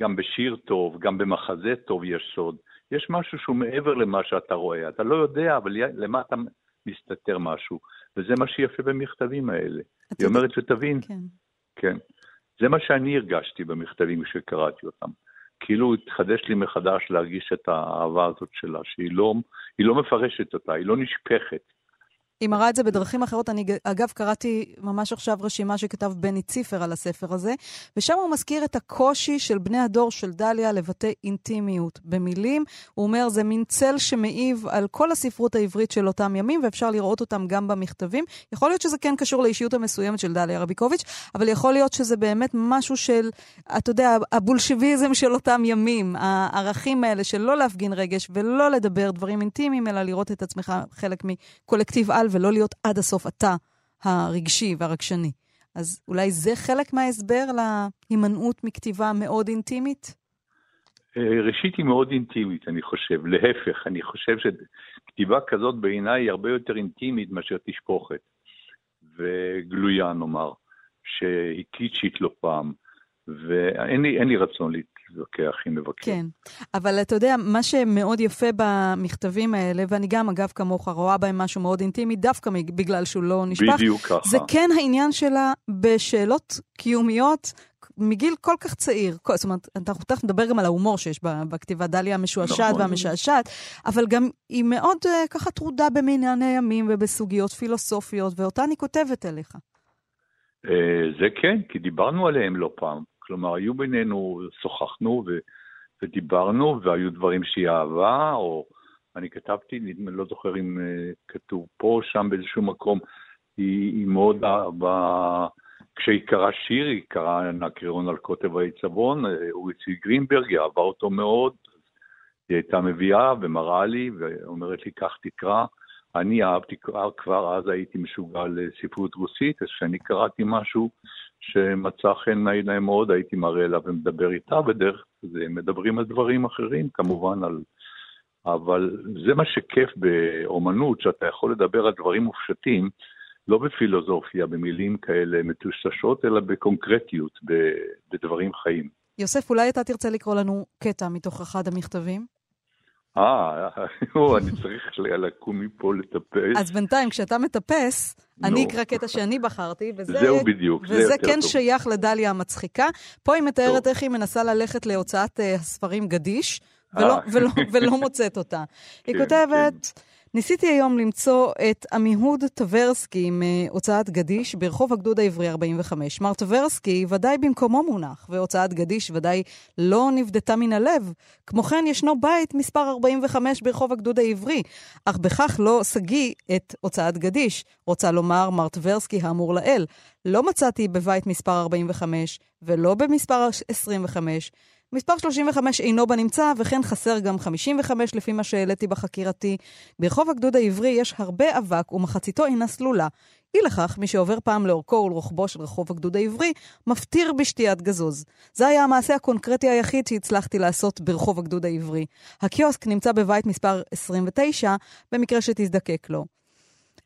D: גם בשיר טוב, גם במחזה טוב יש סוד. יש משהו שהוא מעבר למה שאתה רואה. אתה לא יודע, אבל למה אתה מסתתר משהו. וזה מה שיפה במכתבים האלה. היא אומרת שתבין. כן. כן. זה מה שאני הרגשתי במכתבים כשקראתי אותם. כאילו התחדש לי מחדש להרגיש את האהבה הזאת שלה, שהיא לא, לא מפרשת אותה, היא לא נשפכת.
B: היא מראה את זה בדרכים אחרות. אני, אגב, קראתי ממש עכשיו רשימה שכתב בני ציפר על הספר הזה, ושם הוא מזכיר את הקושי של בני הדור של דליה לבטא אינטימיות במילים. הוא אומר, זה מין צל שמעיב על כל הספרות העברית של אותם ימים, ואפשר לראות אותם גם במכתבים. יכול להיות שזה כן קשור לאישיות המסוימת של דליה רביקוביץ', אבל יכול להיות שזה באמת משהו של, אתה יודע, הבולשביזם של אותם ימים, הערכים האלה של לא להפגין רגש ולא לדבר דברים אינטימיים, אלא לראות את עצמך חלק מקולקטיב על ולא להיות עד הסוף אתה הרגשי והרגשני. אז אולי זה חלק מההסבר להימנעות מכתיבה מאוד אינטימית?
D: אה, ראשית היא מאוד אינטימית, אני חושב. להפך, אני חושב שכתיבה כזאת בעיניי היא הרבה יותר אינטימית מאשר תשפוכת. וגלויה, נאמר, שהיא קיצ'ית לא פעם. ואין לי, לי רצון להתווכח עם מבקר.
B: כן, אבל אתה יודע, מה שמאוד יפה במכתבים האלה, ואני גם, אגב, כמוך, רואה בהם משהו מאוד אינטימי, דווקא בגלל שהוא לא נשפך,
D: בדיוק ככה.
B: זה כן העניין שלה בשאלות קיומיות מגיל כל כך צעיר. זאת אומרת, אנחנו תכף נדבר גם על ההומור שיש בכתיבה דליה המשועשעת נכון. והמשעשעת, אבל גם היא מאוד uh, ככה טרודה במענייני ימים ובסוגיות פילוסופיות, ואותה אני כותבת אליך.
D: Uh, זה כן, כי דיברנו עליהם לא פעם. כלומר, היו בינינו, שוחחנו ו, ודיברנו, והיו דברים שהיא אהבה, או אני כתבתי, נדמה, לא זוכר אם uh, כתוב פה או שם באיזשהו מקום, היא, היא מאוד אהבה, כשהיא קראה שיר, היא קראה נקרון על קוטב העיצבון, אה, אוריצי גרינברג, היא אהבה אותו מאוד, היא הייתה מביאה ומראה לי, ואומרת לי, קח תקרא. אני אהבתי, כבר אז הייתי משוגע לספרות רוסית, אז כשאני קראתי משהו שמצא חן בעיניי מאוד, הייתי מראה לה ומדבר איתה, בדרך כלל מדברים על דברים אחרים, כמובן על... אבל זה מה שכיף באומנות, שאתה יכול לדבר על דברים מופשטים, לא בפילוסופיה, במילים כאלה מטושטשות, אלא בקונקרטיות, בדברים חיים.
B: יוסף, אולי אתה תרצה לקרוא לנו קטע מתוך אחד המכתבים?
D: אה, אני צריך לקום מפה לטפס.
B: אז בינתיים, כשאתה מטפס, אני אקרא קטע שאני בחרתי, וזה...
D: זהו בדיוק,
B: זה יותר טוב. וזה כן שייך לדליה המצחיקה. פה היא מתארת איך היא מנסה ללכת להוצאת אה, הספרים גדיש, ולא מוצאת אותה. היא כן, כותבת... ניסיתי היום למצוא את עמיהוד טברסקי מהוצאת גדיש ברחוב הגדוד העברי 45. מר טברסקי ודאי במקומו מונח, והוצאת גדיש ודאי לא נבדתה מן הלב. כמו כן, ישנו בית מספר 45 ברחוב הגדוד העברי, אך בכך לא סגי את הוצאת גדיש, רוצה לומר מר טברסקי האמור לאל. לא מצאתי בבית מספר 45 ולא במספר 25. מספר 35 אינו בנמצא, וכן חסר גם 55 לפי מה שהעליתי בחקירתי. ברחוב הגדוד העברי יש הרבה אבק ומחציתו אינה סלולה. אי לכך, מי שעובר פעם לאורכו ולרוחבו של רחוב הגדוד העברי, מפטיר בשתיית גזוז. זה היה המעשה הקונקרטי היחיד שהצלחתי לעשות ברחוב הגדוד העברי. הקיוסק נמצא בבית מספר 29, במקרה שתזדקק לו.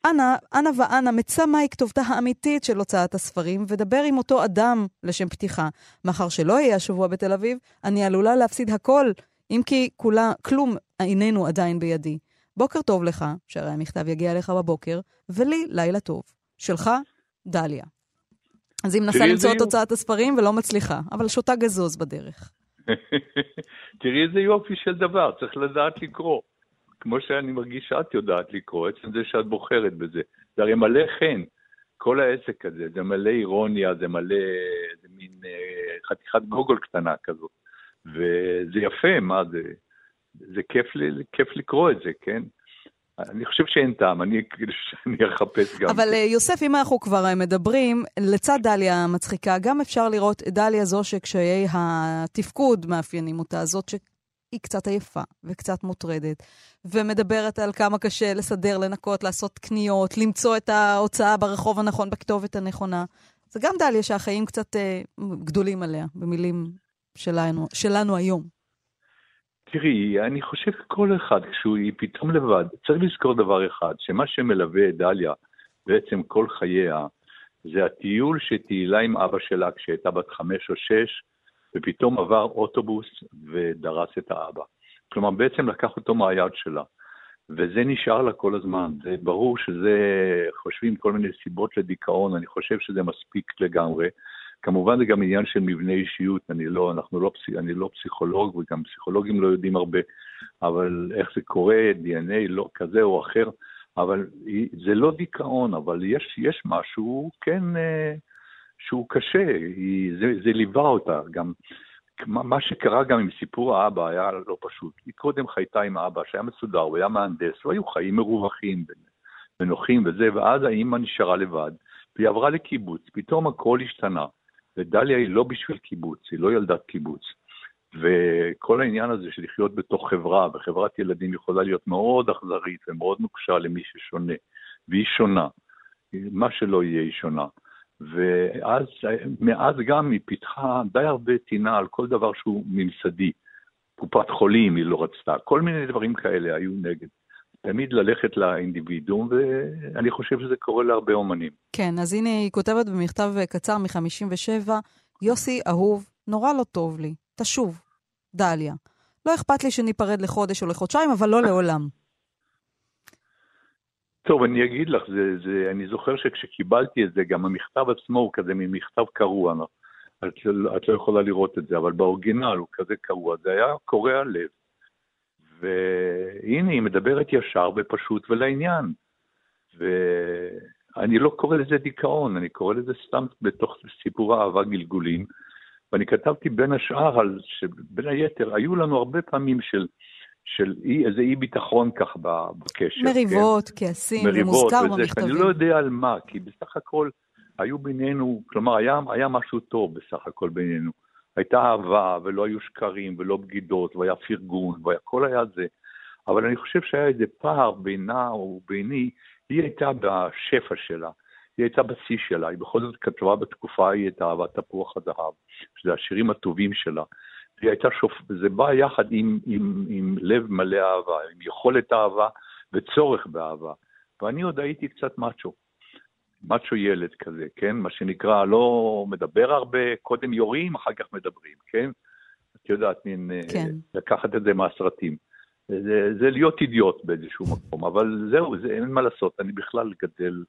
B: אנא, אנא ואנא, מצא מהי כתובתה האמיתית של הוצאת הספרים, ודבר עם אותו אדם לשם פתיחה. מאחר שלא אהיה השבוע בתל אביב, אני עלולה להפסיד הכל, אם כי כולה, כלום איננו עדיין בידי. בוקר טוב לך, שהרי המכתב יגיע אליך בבוקר, ולי לילה טוב. שלך, דליה. אז היא מנסה למצוא את הוצאת הספרים ולא מצליחה, אבל שותה גזוז בדרך.
D: תראי איזה יופי של דבר, צריך לדעת לקרוא. כמו שאני מרגיש שאת יודעת לקרוא, עצם זה שאת בוחרת בזה. זה הרי מלא חן, כל העסק הזה, זה מלא אירוניה, זה מלא, זה מין אה, חתיכת גוגול קטנה כזאת. וזה יפה, מה זה, זה כיף, כיף לקרוא את זה, כן? אני חושב שאין טעם, אני, אני אחפש גם.
B: אבל אה, יוסף, אם אנחנו כבר אה, מדברים, לצד דליה המצחיקה, גם אפשר לראות דליה זו שקשיי התפקוד מאפיינים אותה, זאת היא קצת עייפה וקצת מוטרדת, ומדברת על כמה קשה לסדר, לנקות, לעשות קניות, למצוא את ההוצאה ברחוב הנכון, בכתובת הנכונה. זה גם דליה שהחיים קצת אה, גדולים עליה, במילים שלנו, שלנו היום.
D: תראי, אני חושב שכל אחד, כשהוא פתאום לבד, צריך לזכור דבר אחד, שמה שמלווה את דליה בעצם כל חייה, זה הטיול שטיילה עם אבא שלה כשהייתה בת חמש או שש, ופתאום עבר אוטובוס ודרס את האבא. כלומר, בעצם לקח אותו מהיד שלה. וזה נשאר לה כל הזמן. זה ברור שזה, חושבים כל מיני סיבות לדיכאון, אני חושב שזה מספיק לגמרי. כמובן זה גם עניין של מבנה אישיות, אני לא, אנחנו לא, אני לא פסיכולוג וגם פסיכולוגים לא יודעים הרבה, אבל איך זה קורה, DNA לא כזה או אחר, אבל זה לא דיכאון, אבל יש, יש משהו, כן, אה, שהוא קשה, היא, זה, זה ליווה אותה, גם מה שקרה גם עם סיפור האבא היה לא פשוט. היא קודם חייתה עם אבא שהיה מסודר, הוא היה מהנדס, והיו חיים מרווחים ונוחים וזה, ואז האימא נשארה לבד, והיא עברה לקיבוץ, פתאום הכל השתנה. ודליה היא לא בשביל קיבוץ, היא לא ילדת קיבוץ. וכל העניין הזה של לחיות בתוך חברה, וחברת ילדים יכולה להיות מאוד אכזרית ומאוד נוקשה למי ששונה, והיא שונה. מה שלא יהיה, היא שונה. ואז, מאז גם היא פיתחה די הרבה טינה על כל דבר שהוא ממסדי. קופת חולים היא לא רצתה, כל מיני דברים כאלה היו נגד. תמיד ללכת לאינדיבידואום, ואני חושב שזה קורה להרבה אומנים.
B: כן, אז הנה היא כותבת במכתב קצר מ-57, יוסי, אהוב, נורא לא טוב לי, תשוב, דליה. לא אכפת לי שניפרד לחודש או לחודשיים, אבל לא לעולם.
D: טוב, אני אגיד לך, זה, זה, אני זוכר שכשקיבלתי את זה, גם המכתב עצמו הוא כזה מין מכתב קרוע, לא? את, את לא יכולה לראות את זה, אבל באורגינל הוא כזה קרוע, זה היה קורע לב. והנה, היא מדברת ישר ופשוט ולעניין. ואני לא קורא לזה דיכאון, אני קורא לזה סתם בתוך סיפור אהבה גלגולים. ואני כתבתי בין השאר על שבין היתר, היו לנו הרבה פעמים של של אי, איזה אי ביטחון כך בקשר.
B: מריבות, כן? כעסים, זה מוזכר במכתבים.
D: אני לא יודע על מה, כי בסך הכל היו בינינו, כלומר, היה, היה משהו טוב בסך הכל בינינו. הייתה אהבה, ולא היו שקרים, ולא בגידות, והיה פרגון, והכל היה זה. אבל אני חושב שהיה איזה פער בינה וביני, היא הייתה בשפע שלה, היא הייתה בשיא שלה, היא בכל זאת כתבה בתקופה ההיא את אהבת תפוח הזהב, שזה השירים הטובים שלה. היא הייתה שופ... זה בא יחד עם, עם, עם לב מלא אהבה, עם יכולת אהבה וצורך באהבה. ואני עוד הייתי קצת מאצ'ו, מאצ'ו ילד כזה, כן? מה שנקרא, לא מדבר הרבה, קודם יורים, אחר כך מדברים, כן? את יודעת, מין, אה, כן. לקחת את זה מהסרטים. זה, זה להיות אידיוט באיזשהו מקום, אבל זהו, זה, אין מה לעשות, אני בכלל גדל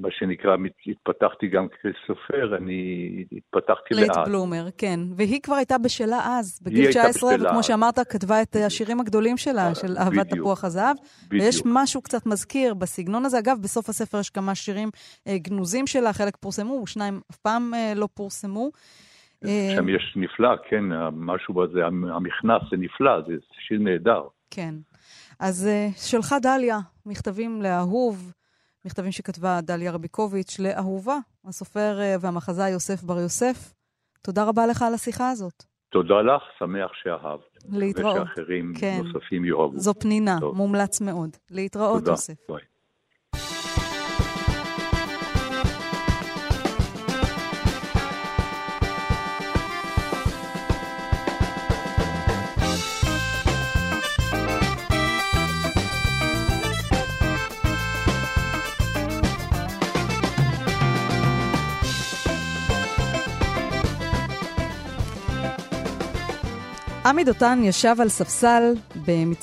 D: מה שנקרא, התפתחתי גם כסופר, אני התפתחתי לאט.
B: late bloomer, כן. והיא כבר הייתה בשלה אז, בגיל 19, וכמו שאמרת, כתבה את השירים הגדולים שלה, אה, של אהבת תפוח הזהב. ויש משהו קצת מזכיר בסגנון הזה. אגב, בסוף הספר יש כמה שירים אה, גנוזים שלה, חלק פורסמו, שניים אף פעם אה, לא פורסמו.
D: שם יש נפלא, כן, משהו בזה, המכנס זה נפלא, זה שיר נהדר.
B: כן. אז שלך דליה, מכתבים לאהוב. מכתבים שכתבה דליה רביקוביץ' לאהובה, הסופר אה, והמחזאי יוסף בר יוסף. תודה רבה לך על השיחה הזאת.
D: תודה לך, שמח שאהבת.
B: להתראות.
D: ושאחרים כן. נוספים יאהבו.
B: זו פנינה, טוב. מומלץ מאוד. להתראות, תודה. יוסף. ביי. עמי דותן ישב על ספסל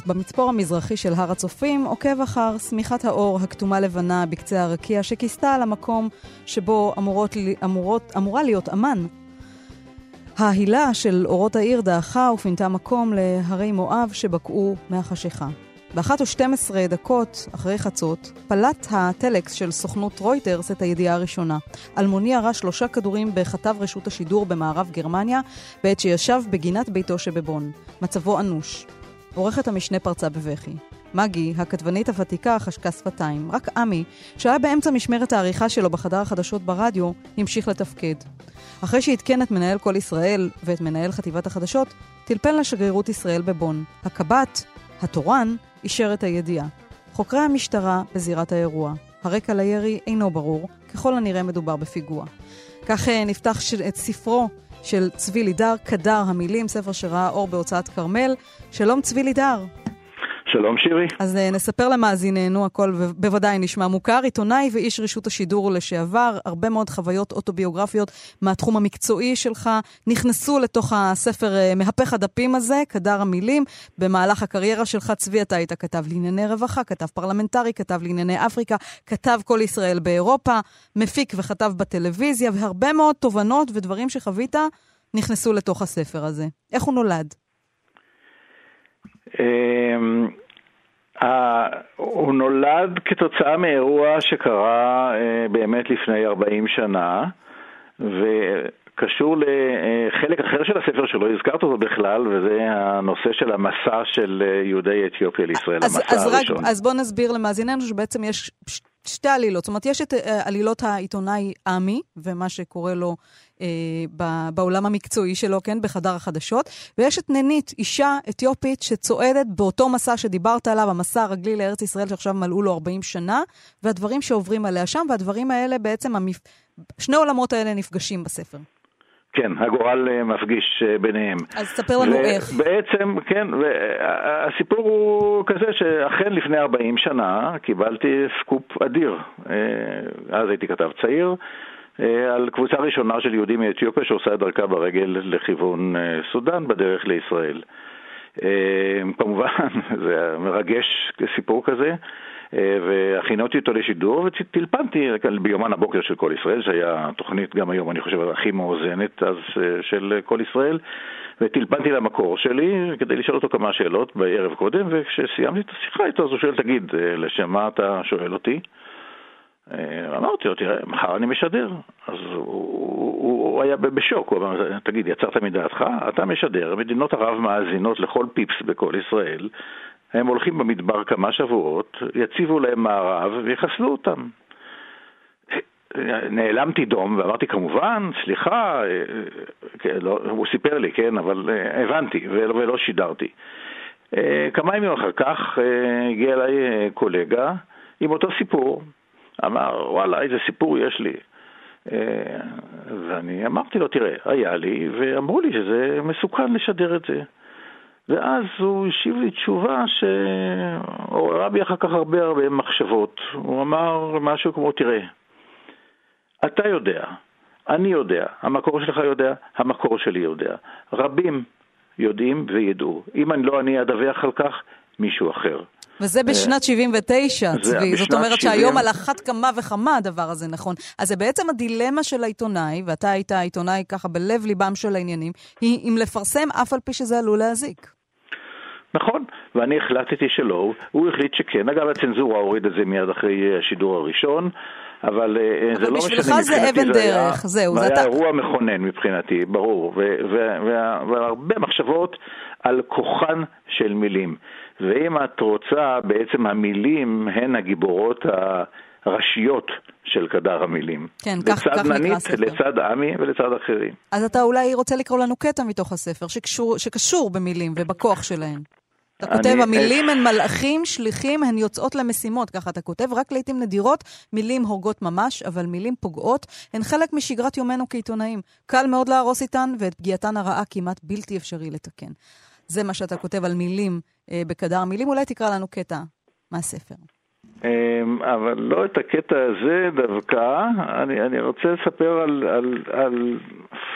B: במצפור המזרחי של הר הצופים, עוקב אחר שמיכת האור הכתומה-לבנה בקצה הרקיע שכיסתה על המקום שבו אמורות, אמורות, אמורה להיות אמן. ההילה של אורות העיר דעכה ופינתה מקום להרי מואב שבקעו מהחשיכה. באחת ושתים עשרה דקות אחרי חצות, פלט הטלקס של סוכנות רויטרס את הידיעה הראשונה. אלמוני ירה שלושה כדורים בכתב רשות השידור במערב גרמניה, בעת שישב בגינת ביתו שבבון. מצבו אנוש. עורכת המשנה פרצה בבכי. מגי, הכתבנית הוותיקה, חשקה שפתיים. רק עמי, שהיה באמצע משמרת העריכה שלו בחדר החדשות ברדיו, המשיך לתפקד. אחרי שעדכן את מנהל כל ישראל ואת מנהל חטיבת החדשות, טלפן לשגרירות ישראל בבון. הקב"ט, התורן, אישר את הידיעה. חוקרי המשטרה בזירת האירוע. הרקע לירי אינו ברור, ככל הנראה מדובר בפיגוע. כך נפתח את ספרו של צבי לידר, קדר המילים, ספר שראה אור בהוצאת כרמל. שלום צבי לידר.
E: שלום שירי.
B: אז אה, נספר למאזיננו, הכל בוודאי נשמע מוכר. עיתונאי ואיש רשות השידור לשעבר, הרבה מאוד חוויות אוטוביוגרפיות מהתחום המקצועי שלך נכנסו לתוך הספר אה, מהפך הדפים הזה, קדר המילים. במהלך הקריירה שלך, צבי, אתה היית כתב לענייני רווחה, כתב פרלמנטרי, כתב לענייני אפריקה, כתב כל ישראל באירופה, מפיק וכתב בטלוויזיה, והרבה מאוד תובנות ודברים שחווית נכנסו לתוך הספר הזה. איך הוא נולד?
E: אמ, הוא נולד כתוצאה מאירוע שקרה אה, באמת לפני 40 שנה, וקשור לחלק אחר של הספר שלא הזכרת אותו בכלל, וזה הנושא של המסע של אה, יהודי אתיופיה לישראל, אז, המסע
B: אז
E: הראשון.
B: רק, אז בוא נסביר למאזיננו שבעצם יש שתי עלילות. זאת אומרת, יש את אה, עלילות העיתונאי עמי, ומה שקורה לו אה, בעולם המקצועי שלו, כן, בחדר החדשות, ויש את ננית, אישה אתיופית שצועדת באותו מסע שדיברת עליו, המסע הרגלי לארץ ישראל שעכשיו מלאו לו 40 שנה, והדברים שעוברים עליה שם, והדברים האלה בעצם, המפ... שני העולמות האלה נפגשים בספר.
E: כן, הגורל אה, מפגיש אה, ביניהם.
B: אז ספר לנו ו- איך.
E: בעצם, כן, הסיפור הוא כזה שאכן לפני 40 שנה קיבלתי סקופ אדיר. אז הייתי כתב צעיר, אה, על קבוצה ראשונה של יהודים מאתיופיה שעושה את דרכה ברגל לכיוון אה, סודאן בדרך לישראל. אה, כמובן, זה מרגש סיפור כזה. והכינותי אותו לשידור וטלפנתי ביומן הבוקר של כל ישראל, שהיה תוכנית גם היום, אני חושב, הכי מאוזנת אז של כל ישראל, וטלפנתי למקור שלי כדי לשאול אותו כמה שאלות בערב קודם, וכשסיימתי את השיחה איתו, אז הוא שואל, תגיד, לשם מה אתה שואל אותי? אה, אמרתי לו, תראה, מחר אני משדר. אז הוא, הוא, הוא היה בשוק, הוא אמר, תגיד, יצרת מדעתך? אתה משדר, מדינות ערב מאזינות לכל פיפס בכל ישראל, הם הולכים במדבר כמה שבועות, יציבו להם מערב ויחסלו אותם. נעלמתי דום ואמרתי כמובן, סליחה, אה, כן, לא, הוא סיפר לי, כן, אבל אה, הבנתי ולא, ולא שידרתי. כמה ימים אחר כך הגיע אליי קולגה עם אותו סיפור, אמר, וואלה, איזה סיפור יש לי. אה, ואני אמרתי לו, תראה, היה לי, ואמרו לי שזה מסוכן לשדר את זה. ואז הוא השיב לי תשובה שעוררה בי אחר כך הרבה הרבה מחשבות. הוא אמר משהו כמו, תראה, אתה יודע, אני יודע, המקור שלך יודע, המקור שלי יודע. רבים יודעים וידעו. אם אני לא אני אדווח על כך, מישהו אחר.
B: וזה בשנת 79, צבי. זאת אומרת שהיום על אחת כמה וכמה הדבר הזה נכון. אז זה בעצם הדילמה של העיתונאי, ואתה היית עיתונאי ככה בלב ליבם של העניינים, היא אם לפרסם אף על פי שזה עלול להזיק.
E: נכון, ואני החלטתי שלא, הוא החליט שכן. אגב, הצנזורה הוריד את זה מיד אחרי השידור הראשון. אבל, אה, אבל זה לא משנה,
B: מבחינתי זה אבן דרך, היה, זהו.
E: זה היה אתה... אירוע מכונן מבחינתי, ברור, והרבה מחשבות על כוחן של מילים. ואם את רוצה, בעצם המילים הן הגיבורות הראשיות של קדר המילים.
B: כן, כך, כך נקרא הספר.
E: לצד עמי ולצד אחרים.
B: אז אתה אולי רוצה לקרוא לנו קטע מתוך הספר שקשור, שקשור במילים ובכוח שלהן. אתה כותב, אני, המילים הן מלאכים, שליחים, הן יוצאות למשימות, ככה אתה כותב, רק לעיתים נדירות, מילים הורגות ממש, אבל מילים פוגעות, הן חלק משגרת יומנו כעיתונאים. קל מאוד להרוס איתן, ואת פגיעתן הרעה כמעט בלתי אפשרי לתקן. זה מה שאתה כותב על מילים אה, בקדר מילים. אולי תקרא לנו קטע מהספר.
E: אמ, אבל לא את הקטע הזה דווקא, אני, אני רוצה לספר על, על, על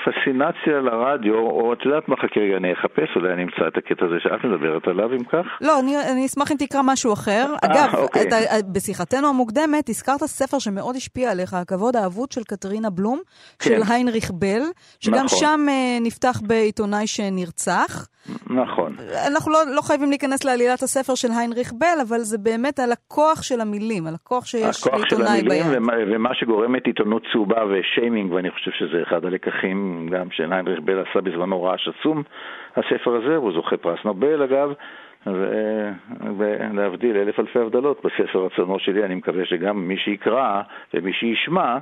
E: פסינציה לרדיו, או את יודעת מה, חכה רגע, אני אחפש, אולי אני אמצא את הקטע הזה שאת מדברת עליו, אם כך.
B: לא, אני, אני אשמח אם תקרא משהו אחר. 아, אה, אגב, אוקיי. אתה, בשיחתנו המוקדמת הזכרת ספר שמאוד השפיע עליך, הכבוד האבוד של קטרינה בלום, כן. של היינריך בל, שגם נכון. שם נפתח בעיתונאי שנרצח.
E: נכון.
B: אנחנו לא, לא חייבים להיכנס לעלילת הספר של היינריך בל, אבל זה באמת על הכוח של המילים, על הכוח שיש לעיתונאי ביד. הכוח של
E: המילים ומה, ומה שגורמת עיתונות צהובה ושיימינג, ואני חושב שזה אחד הלקחים גם שהיינריך בל עשה בזמנו רעש עצום, הספר הזה, הוא זוכה פרס נובל אגב, ולהבדיל אלף אלפי הבדלות בספר רצונו שלי, אני מקווה שגם מי שיקרא ומי שישמע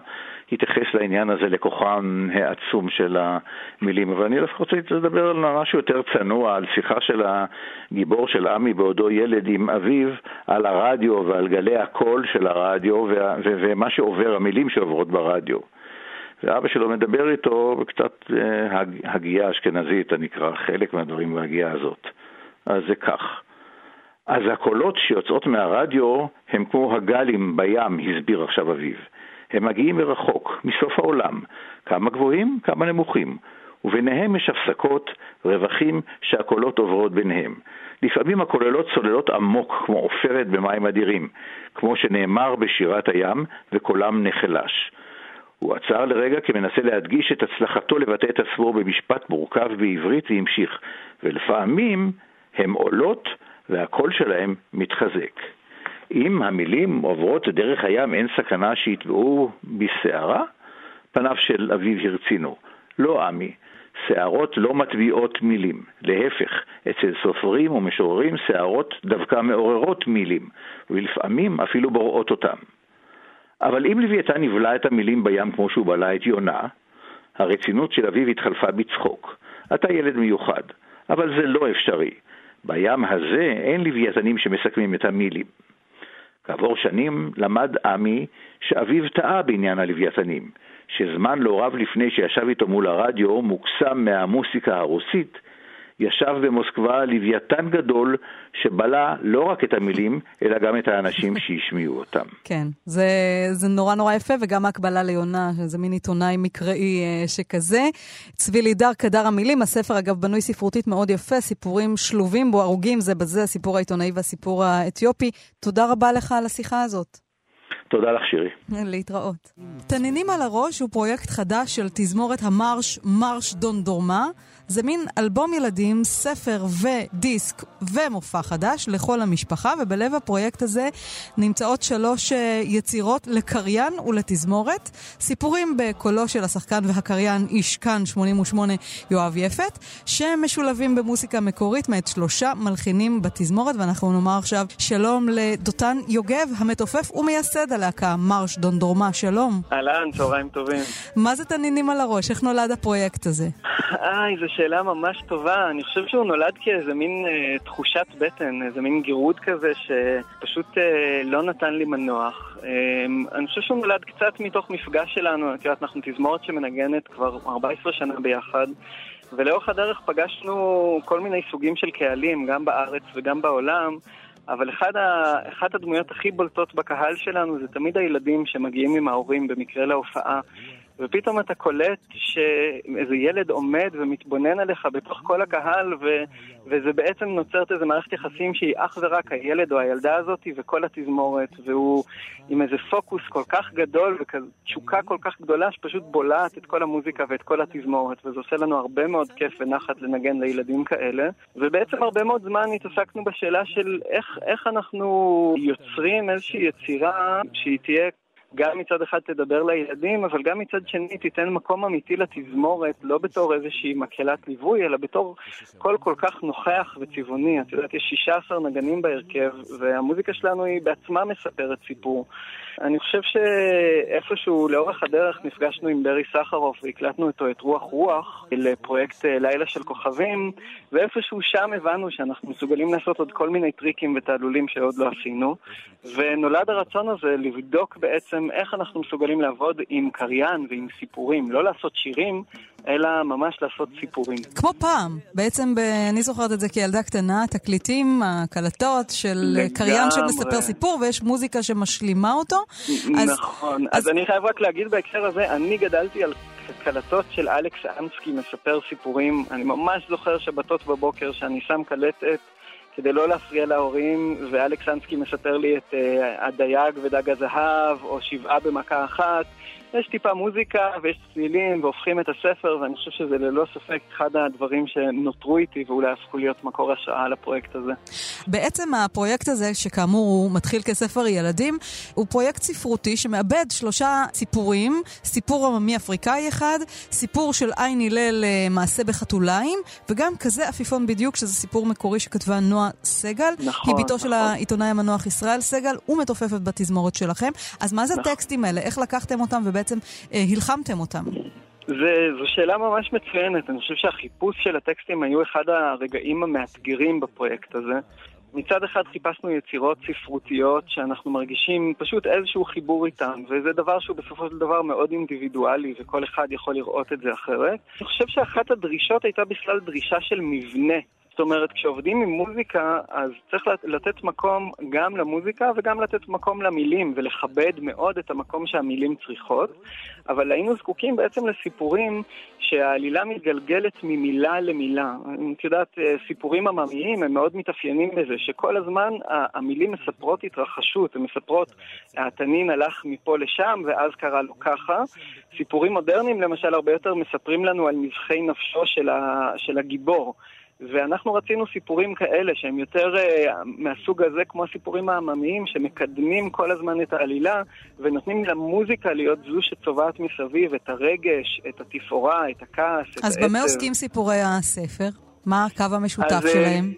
E: יתייחס לעניין הזה לכוחם העצום של המילים. אבל אני דווקא רוצה לדבר על משהו יותר צנוע, על שיחה של הגיבור של עמי בעודו ילד עם אביו, על הרדיו ועל גלי הקול של הרדיו ומה שעובר, המילים שעוברות ברדיו. ואבא שלו מדבר איתו בקצת אה, הגייה אשכנזית, אני אקרא חלק מהדברים בהגייה הזאת. אז זה כך. אז הקולות שיוצאות מהרדיו הם כמו הגלים בים, הסביר עכשיו אביו. הם מגיעים מרחוק, מסוף העולם, כמה גבוהים, כמה נמוכים, וביניהם יש הפסקות, רווחים שהקולות עוברות ביניהם. לפעמים הכוללות צוללות עמוק כמו עופרת במים אדירים, כמו שנאמר בשירת הים, וקולם נחלש. הוא עצר לרגע כמנסה להדגיש את הצלחתו לבטא את עצמו במשפט מורכב בעברית והמשיך, ולפעמים הן עולות והקול שלהם מתחזק. אם המילים עוברות דרך הים אין סכנה שיטבעו בסערה? פניו של אביו הרצינו. לא עמי, שערות לא מטביעות מילים. להפך, אצל סופרים ומשוררים שערות דווקא מעוררות מילים, ולפעמים אפילו בוראות אותם. אבל אם לוויתן נבלע את המילים בים כמו שהוא בלע את יונה, הרצינות של אביו התחלפה בצחוק. אתה ילד מיוחד, אבל זה לא אפשרי. בים הזה אין לוויתנים שמסכמים את המילים. כעבור שנים למד עמי שאביו טעה בעניין הלוויתנים, שזמן לא רב לפני שישב איתו מול הרדיו, מוקסם מהמוסיקה הרוסית, ישב במוסקבה לוויתן גדול שבלע לא רק את המילים, אלא גם את האנשים שהשמיעו אותם.
B: כן, זה, זה נורא נורא יפה, וגם ההקבלה ליונה, שזה מין עיתונאי מקראי אה, שכזה. צבי לידר, קדר המילים, הספר אגב בנוי ספרותית מאוד יפה, סיפורים שלובים בו, הרוגים זה בזה, הסיפור העיתונאי והסיפור האתיופי. תודה רבה לך על השיחה הזאת.
E: תודה לך, שירי.
B: להתראות. תנינים על הראש הוא פרויקט חדש של תזמורת המרש, מרש דון דורמה. זה מין אלבום ילדים, ספר ודיסק ומופע חדש לכל המשפחה, ובלב הפרויקט הזה נמצאות שלוש אה, יצירות לקריין ולתזמורת. סיפורים בקולו של השחקן והקריין איש כאן 88 יואב יפת, שמשולבים במוסיקה מקורית מאת שלושה מלחינים בתזמורת, ואנחנו נאמר עכשיו שלום לדותן יוגב, המתופף ומייסד הלהקה מרש דונדורמה, שלום.
F: אהלן, צהריים טובים.
B: מה זה תנינים על הראש? איך נולד הפרויקט הזה?
F: איי, זו שאלה ממש טובה. אני חושב שהוא נולד כאיזה מין אה, תחושת בטן, איזה מין גירוד כזה שפשוט אה, לא נתן לי מנוח. אה, אני חושב שהוא נולד קצת מתוך מפגש שלנו. את יודעת, אנחנו תזמורת שמנגנת כבר 14 שנה ביחד. ולאורך הדרך פגשנו כל מיני סוגים של קהלים, גם בארץ וגם בעולם, אבל אחד ה... אחת הדמויות הכי בולטות בקהל שלנו זה תמיד הילדים שמגיעים עם ההורים במקרה להופעה. ופתאום אתה קולט שאיזה ילד עומד ומתבונן עליך בתוך כל הקהל, ו... וזה בעצם נוצרת איזה מערכת יחסים שהיא אך ורק הילד או הילדה הזאת וכל התזמורת, והוא עם איזה פוקוס כל כך גדול ותשוקה כל כך גדולה שפשוט בולעת את כל המוזיקה ואת כל התזמורת, וזה עושה לנו הרבה מאוד כיף ונחת לנגן לילדים כאלה. ובעצם הרבה מאוד זמן התעסקנו בשאלה של איך, איך אנחנו יוצרים איזושהי יצירה שהיא תהיה גם מצד אחד תדבר לילדים, אבל גם מצד שני תיתן מקום אמיתי לתזמורת, לא בתור איזושהי מקהלת ליווי, אלא בתור קול כל כך נוכח וצבעוני. את יודעת, יש 16 נגנים בהרכב, והמוזיקה שלנו היא בעצמה מספרת סיפור. אני חושב שאיפשהו לאורך הדרך נפגשנו עם ברי סחרוף והקלטנו איתו את רוח רוח לפרויקט אה, לילה של כוכבים, ואיפשהו שם הבנו שאנחנו מסוגלים לעשות עוד כל מיני טריקים ותעלולים שעוד לא עשינו, ונולד הרצון הזה לבדוק בעצם איך אנחנו מסוגלים לעבוד עם קריין ועם סיפורים, לא לעשות שירים, אלא ממש לעשות סיפורים.
B: כמו פעם, בעצם ב... אני זוכרת את זה כילדה קטנה, תקליטים, הקלטות של לגמרי. קריין שמספר סיפור ויש מוזיקה שמשלימה אותו.
F: אז... נכון, אז... אז אני חייב רק להגיד בהקשר הזה, אני גדלתי על קלטות של אלכס אנסקי מספר סיפורים. אני ממש זוכר שבתות בבוקר שאני שם קלטת. כדי לא להפריע להורים, ואלכס אנסקי מספר לי את uh, הדייג ודג הזהב, או שבעה במכה אחת, יש טיפה מוזיקה ויש צלילים והופכים את הספר, ואני חושב שזה ללא ספק אחד הדברים שנותרו איתי ואולי הפכו להיות מקור השראה לפרויקט הזה.
B: בעצם הפרויקט הזה, שכאמור הוא מתחיל כספר ילדים, הוא פרויקט ספרותי שמאבד שלושה סיפורים, סיפור עממי אפריקאי אחד, סיפור של עין הלל אה, מעשה בחתוליים, וגם כזה עפיפון בדיוק, שזה סיפור מקורי שכתבה נועה סגל. נכון, היא בתו נכון. של העיתונאי המנוח ישראל סגל, ומתופפת בתזמורת שלכם. אז מה זה נכון. הטקסטים האלה? איך לקחתם אותם ובעצם אה, הלחמתם אותם?
F: זה, זו שאלה ממש מצוינת. אני חושב שהחיפוש של הטקסטים היו אחד הרגעים המאתגרים בפרויקט הזה. מצד אחד חיפשנו יצירות ספרותיות שאנחנו מרגישים פשוט איזשהו חיבור איתן, וזה דבר שהוא בסופו של דבר מאוד אינדיבידואלי, וכל אחד יכול לראות את זה אחרת. אני חושב שאחת הדרישות הייתה בכלל דרישה של מבנה. זאת אומרת, כשעובדים עם מוזיקה, אז צריך לתת מקום גם למוזיקה וגם לתת מקום למילים, ולכבד מאוד את המקום שהמילים צריכות. אבל היינו זקוקים בעצם לסיפורים שהעלילה מתגלגלת ממילה למילה. את יודעת, סיפורים עממיים הם מאוד מתאפיינים בזה, שכל הזמן המילים מספרות התרחשות, הן מספרות, התנין הלך מפה לשם ואז קרה לו ככה. סיפורים מודרניים למשל הרבה יותר מספרים לנו על נבחי נפשו של הגיבור. ואנחנו רצינו סיפורים כאלה שהם יותר uh, מהסוג הזה כמו הסיפורים העממיים שמקדמים כל הזמן את העלילה ונותנים למוזיקה להיות זו שצובעת מסביב את הרגש, את התפאורה, את הכעס, את
B: העצב. אז במה עוסקים סיפורי הספר? מה הקו המשותף אז, אה, שלהם?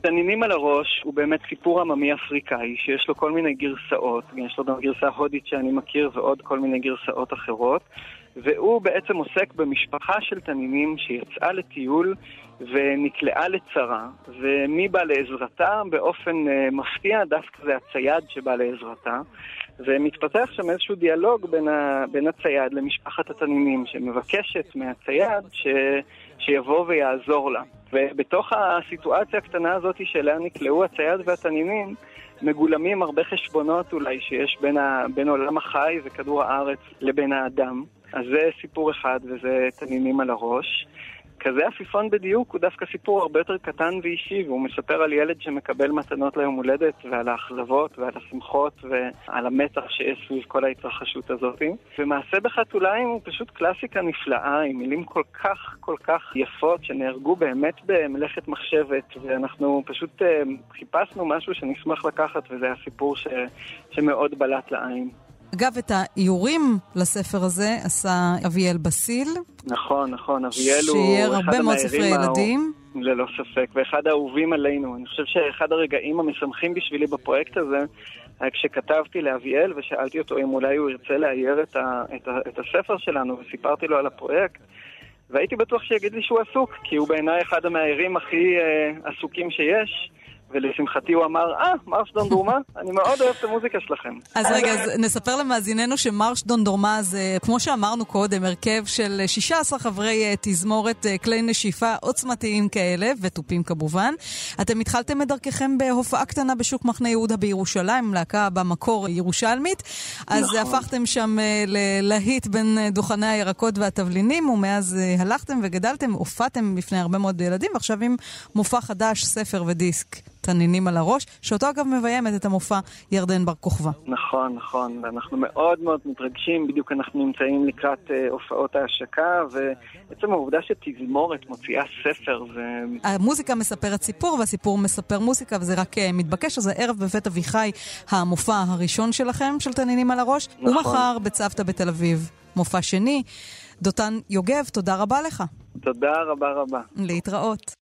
F: תנינים על הראש הוא באמת סיפור עממי אפריקאי שיש לו כל מיני גרסאות, יש לו גם גרסה הודית שאני מכיר ועוד כל מיני גרסאות אחרות והוא בעצם עוסק במשפחה של תנינים שיצאה לטיול ונקלעה לצרה, ומי בא לעזרתה? באופן uh, מפתיע דווקא זה הצייד שבא לעזרתה, ומתפתח שם איזשהו דיאלוג בין, ה, בין הצייד למשפחת התנינים, שמבקשת מהצייד ש, שיבוא ויעזור לה. ובתוך הסיטואציה הקטנה הזאת שאליה נקלעו הצייד והתנינים, מגולמים הרבה חשבונות אולי שיש בין, ה, בין עולם החי וכדור הארץ לבין האדם. אז זה סיפור אחד וזה תנינים על הראש. כזה עפיפון בדיוק הוא דווקא סיפור הרבה יותר קטן ואישי, והוא מספר על ילד שמקבל מתנות ליום הולדת, ועל האכזבות, ועל השמחות, ועל המתח שיש סביב כל ההתרחשות הזאת. ומעשה בחתוליים הוא פשוט קלאסיקה נפלאה, עם מילים כל כך כל כך יפות, שנהרגו באמת במלאכת מחשבת, ואנחנו פשוט uh, חיפשנו משהו שנשמח לקחת, וזה הסיפור ש... שמאוד בלט לעין.
B: אגב, את האיורים לספר הזה עשה אביאל בסיל.
F: נכון, נכון, אביאל הוא
B: שיהיה הרבה מאוד ספרי ילדים.
F: ללא ספק, ואחד האהובים עלינו. אני חושב שאחד הרגעים המשמחים בשבילי בפרויקט הזה היה כשכתבתי לאביאל ושאלתי אותו אם אולי הוא ירצה לאייר את, ה, את, ה, את הספר שלנו, וסיפרתי לו על הפרויקט. והייתי בטוח שיגיד לי שהוא עסוק, כי הוא בעיניי אחד המאיירים הכי אה, עסוקים שיש. ולשמחתי הוא אמר, אה, מרש דונדורמה, אני מאוד אוהב את המוזיקה שלכם.
B: אז רגע, אז נספר למאזיננו שמרש דונדורמה זה, כמו שאמרנו קודם, הרכב של 16 חברי אה, תזמורת אה, כלי נשיפה עוצמתיים כאלה, ותופים כמובן. אתם התחלתם את דרככם בהופעה קטנה בשוק מחנה יהודה בירושלים, להקה במקור ירושלמית. אז נכון. הפכתם שם אה, ללהיט בין דוכני הירקות והתבלינים, ומאז הלכתם וגדלתם, הופעתם בפני הרבה מאוד ילדים, ועכשיו עם מופע חדש, ספר ודיסק. תנינים על הראש, שאותו אגב מביימת את המופע ירדן בר כוכבא.
F: נכון, נכון, ואנחנו מאוד מאוד מתרגשים, בדיוק אנחנו נמצאים לקראת uh, הופעות ההשקה, ועצם העובדה שתזמורת מוציאה ספר זה...
B: המוזיקה מספרת סיפור, והסיפור מספר מוזיקה, וזה רק uh, מתבקש, אז הערב בבית אביחי, המופע הראשון שלכם, של תנינים על הראש, נכון. ומחר בצוותא בתל אביב, מופע שני. דותן יוגב, תודה רבה לך.
F: תודה רבה רבה.
B: להתראות.